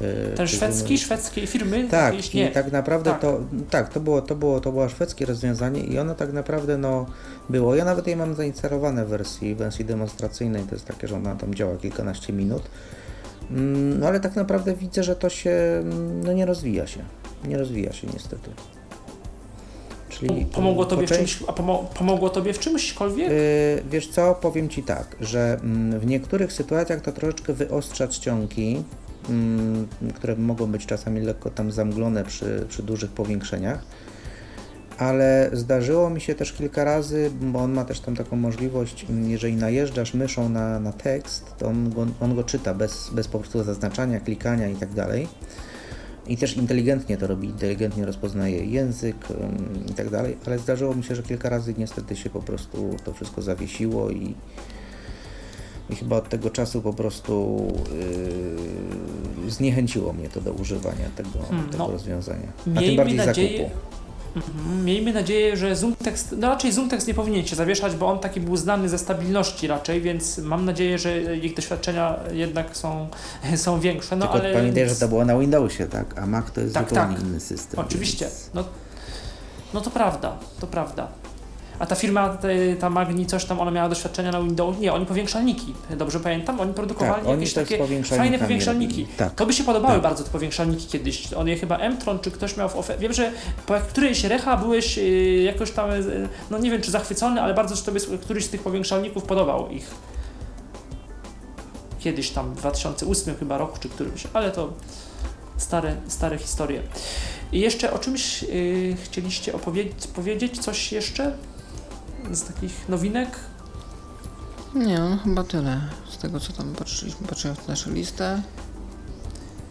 e, Ten szwedzki, szwedzkiej firmy? Tak, nie. tak naprawdę Tak. to tak, to było, to było, to było szwedzkie rozwiązanie i ono tak naprawdę no było. Ja nawet je mam zainstalowane w wersji, w wersji demonstracyjnej, to jest takie, że ona tam działa kilkanaście minut. Mm, No ale tak naprawdę widzę, że to się mm, no nie rozwija się. Nie rozwija się niestety. Czyli Pomogło po tobie w czymś, a pomo- pomogło tobie w czymśkolwiek? Yy, wiesz co, powiem Ci tak, że mm, w niektórych sytuacjach to troszeczkę wyostrza czcionki, które mogą być czasami lekko tam zamglone przy, przy dużych powiększeniach, ale zdarzyło mi się też kilka razy, bo on ma też tam taką możliwość, jeżeli najeżdżasz myszą na, na tekst, to on go, on go czyta bez, bez po prostu zaznaczania, klikania i tak dalej. I też inteligentnie to robi, inteligentnie rozpoznaje język i tak dalej, ale zdarzyło mi się, że kilka razy niestety się po prostu to wszystko zawiesiło i, i chyba od tego czasu po prostu yy, zniechęciło mnie to do używania tego, Hmm, tego no. rozwiązania. A tym bardziej nadzieję, zakupu. Mhm. Miejmy nadzieję, że ZoomText, no raczej ZoomText nie powinien się zawieszać, bo on taki był znany ze stabilności raczej, więc mam nadzieję, że ich doświadczenia jednak są, są większe. No Tylko ale pamiętaj, że to było na Windowsie, tak? A Mac to jest Tak, zupełnie tak. inny system. Oczywiście. więc- No, no to prawda, to prawda. A ta firma, ta Magni, coś tam, ona miała doświadczenia na Windows. Nie, oni powiększalniki, dobrze pamiętam, oni produkowali Tak, jakieś takie fajne powiększalniki. Tak. To by się podobały Tak. bardzo te powiększalniki kiedyś. On je chyba Mtron czy ktoś miał w ofercie. Wiem, że po którejś recha byłeś yy, jakoś tam, yy, no nie wiem czy zachwycony, ale bardzo że tobie któryś z tych powiększalników podobał ich. Kiedyś tam, w 2008 chyba roku czy którymś, ale to stare, stare historie. I jeszcze o czymś yy, chcieliście opowiedzieć, powiedzieć coś jeszcze z takich nowinek? Nie, no chyba tyle. Z tego co tam patrzyliśmy, patrzyłem w naszą listę.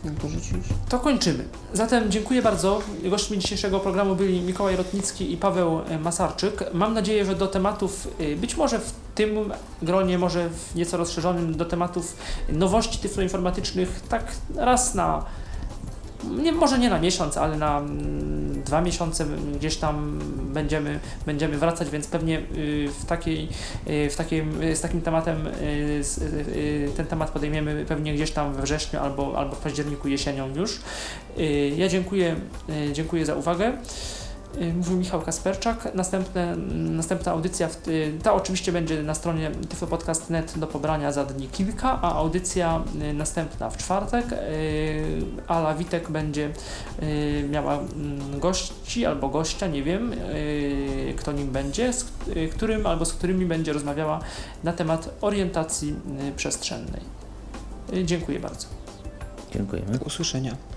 Jak dorzucić? To kończymy. Zatem dziękuję bardzo. Gośćmi dzisiejszego programu byli Mikołaj Rotnicki i Paweł e, Masarczyk. Mam nadzieję, że do tematów, e, być może w tym gronie, może w nieco rozszerzonym, do tematów nowości tyfloinformatycznych, tak raz na nie, może nie na miesiąc, ale na mm, dwa miesiące gdzieś tam będziemy, będziemy wracać, więc pewnie y, w, takiej, y, w takim, y, z takim tematem ten temat podejmiemy pewnie gdzieś tam we wrześniu albo, albo w październiku jesienią już. Ja dziękuję, dziękuję za uwagę. Y, Mówił Michał Kasperczak. Następne, następna audycja, w, y, ta oczywiście będzie na stronie tyflopodcast.net do pobrania za dni kilka, a audycja y, następna w czwartek. Ala Witek będzie miała mm, gości albo gościa, nie wiem kto nim będzie, z którym albo z którymi będzie rozmawiała na temat orientacji przestrzennej. Dziękuję bardzo. Dziękujemy. Do usłyszenia.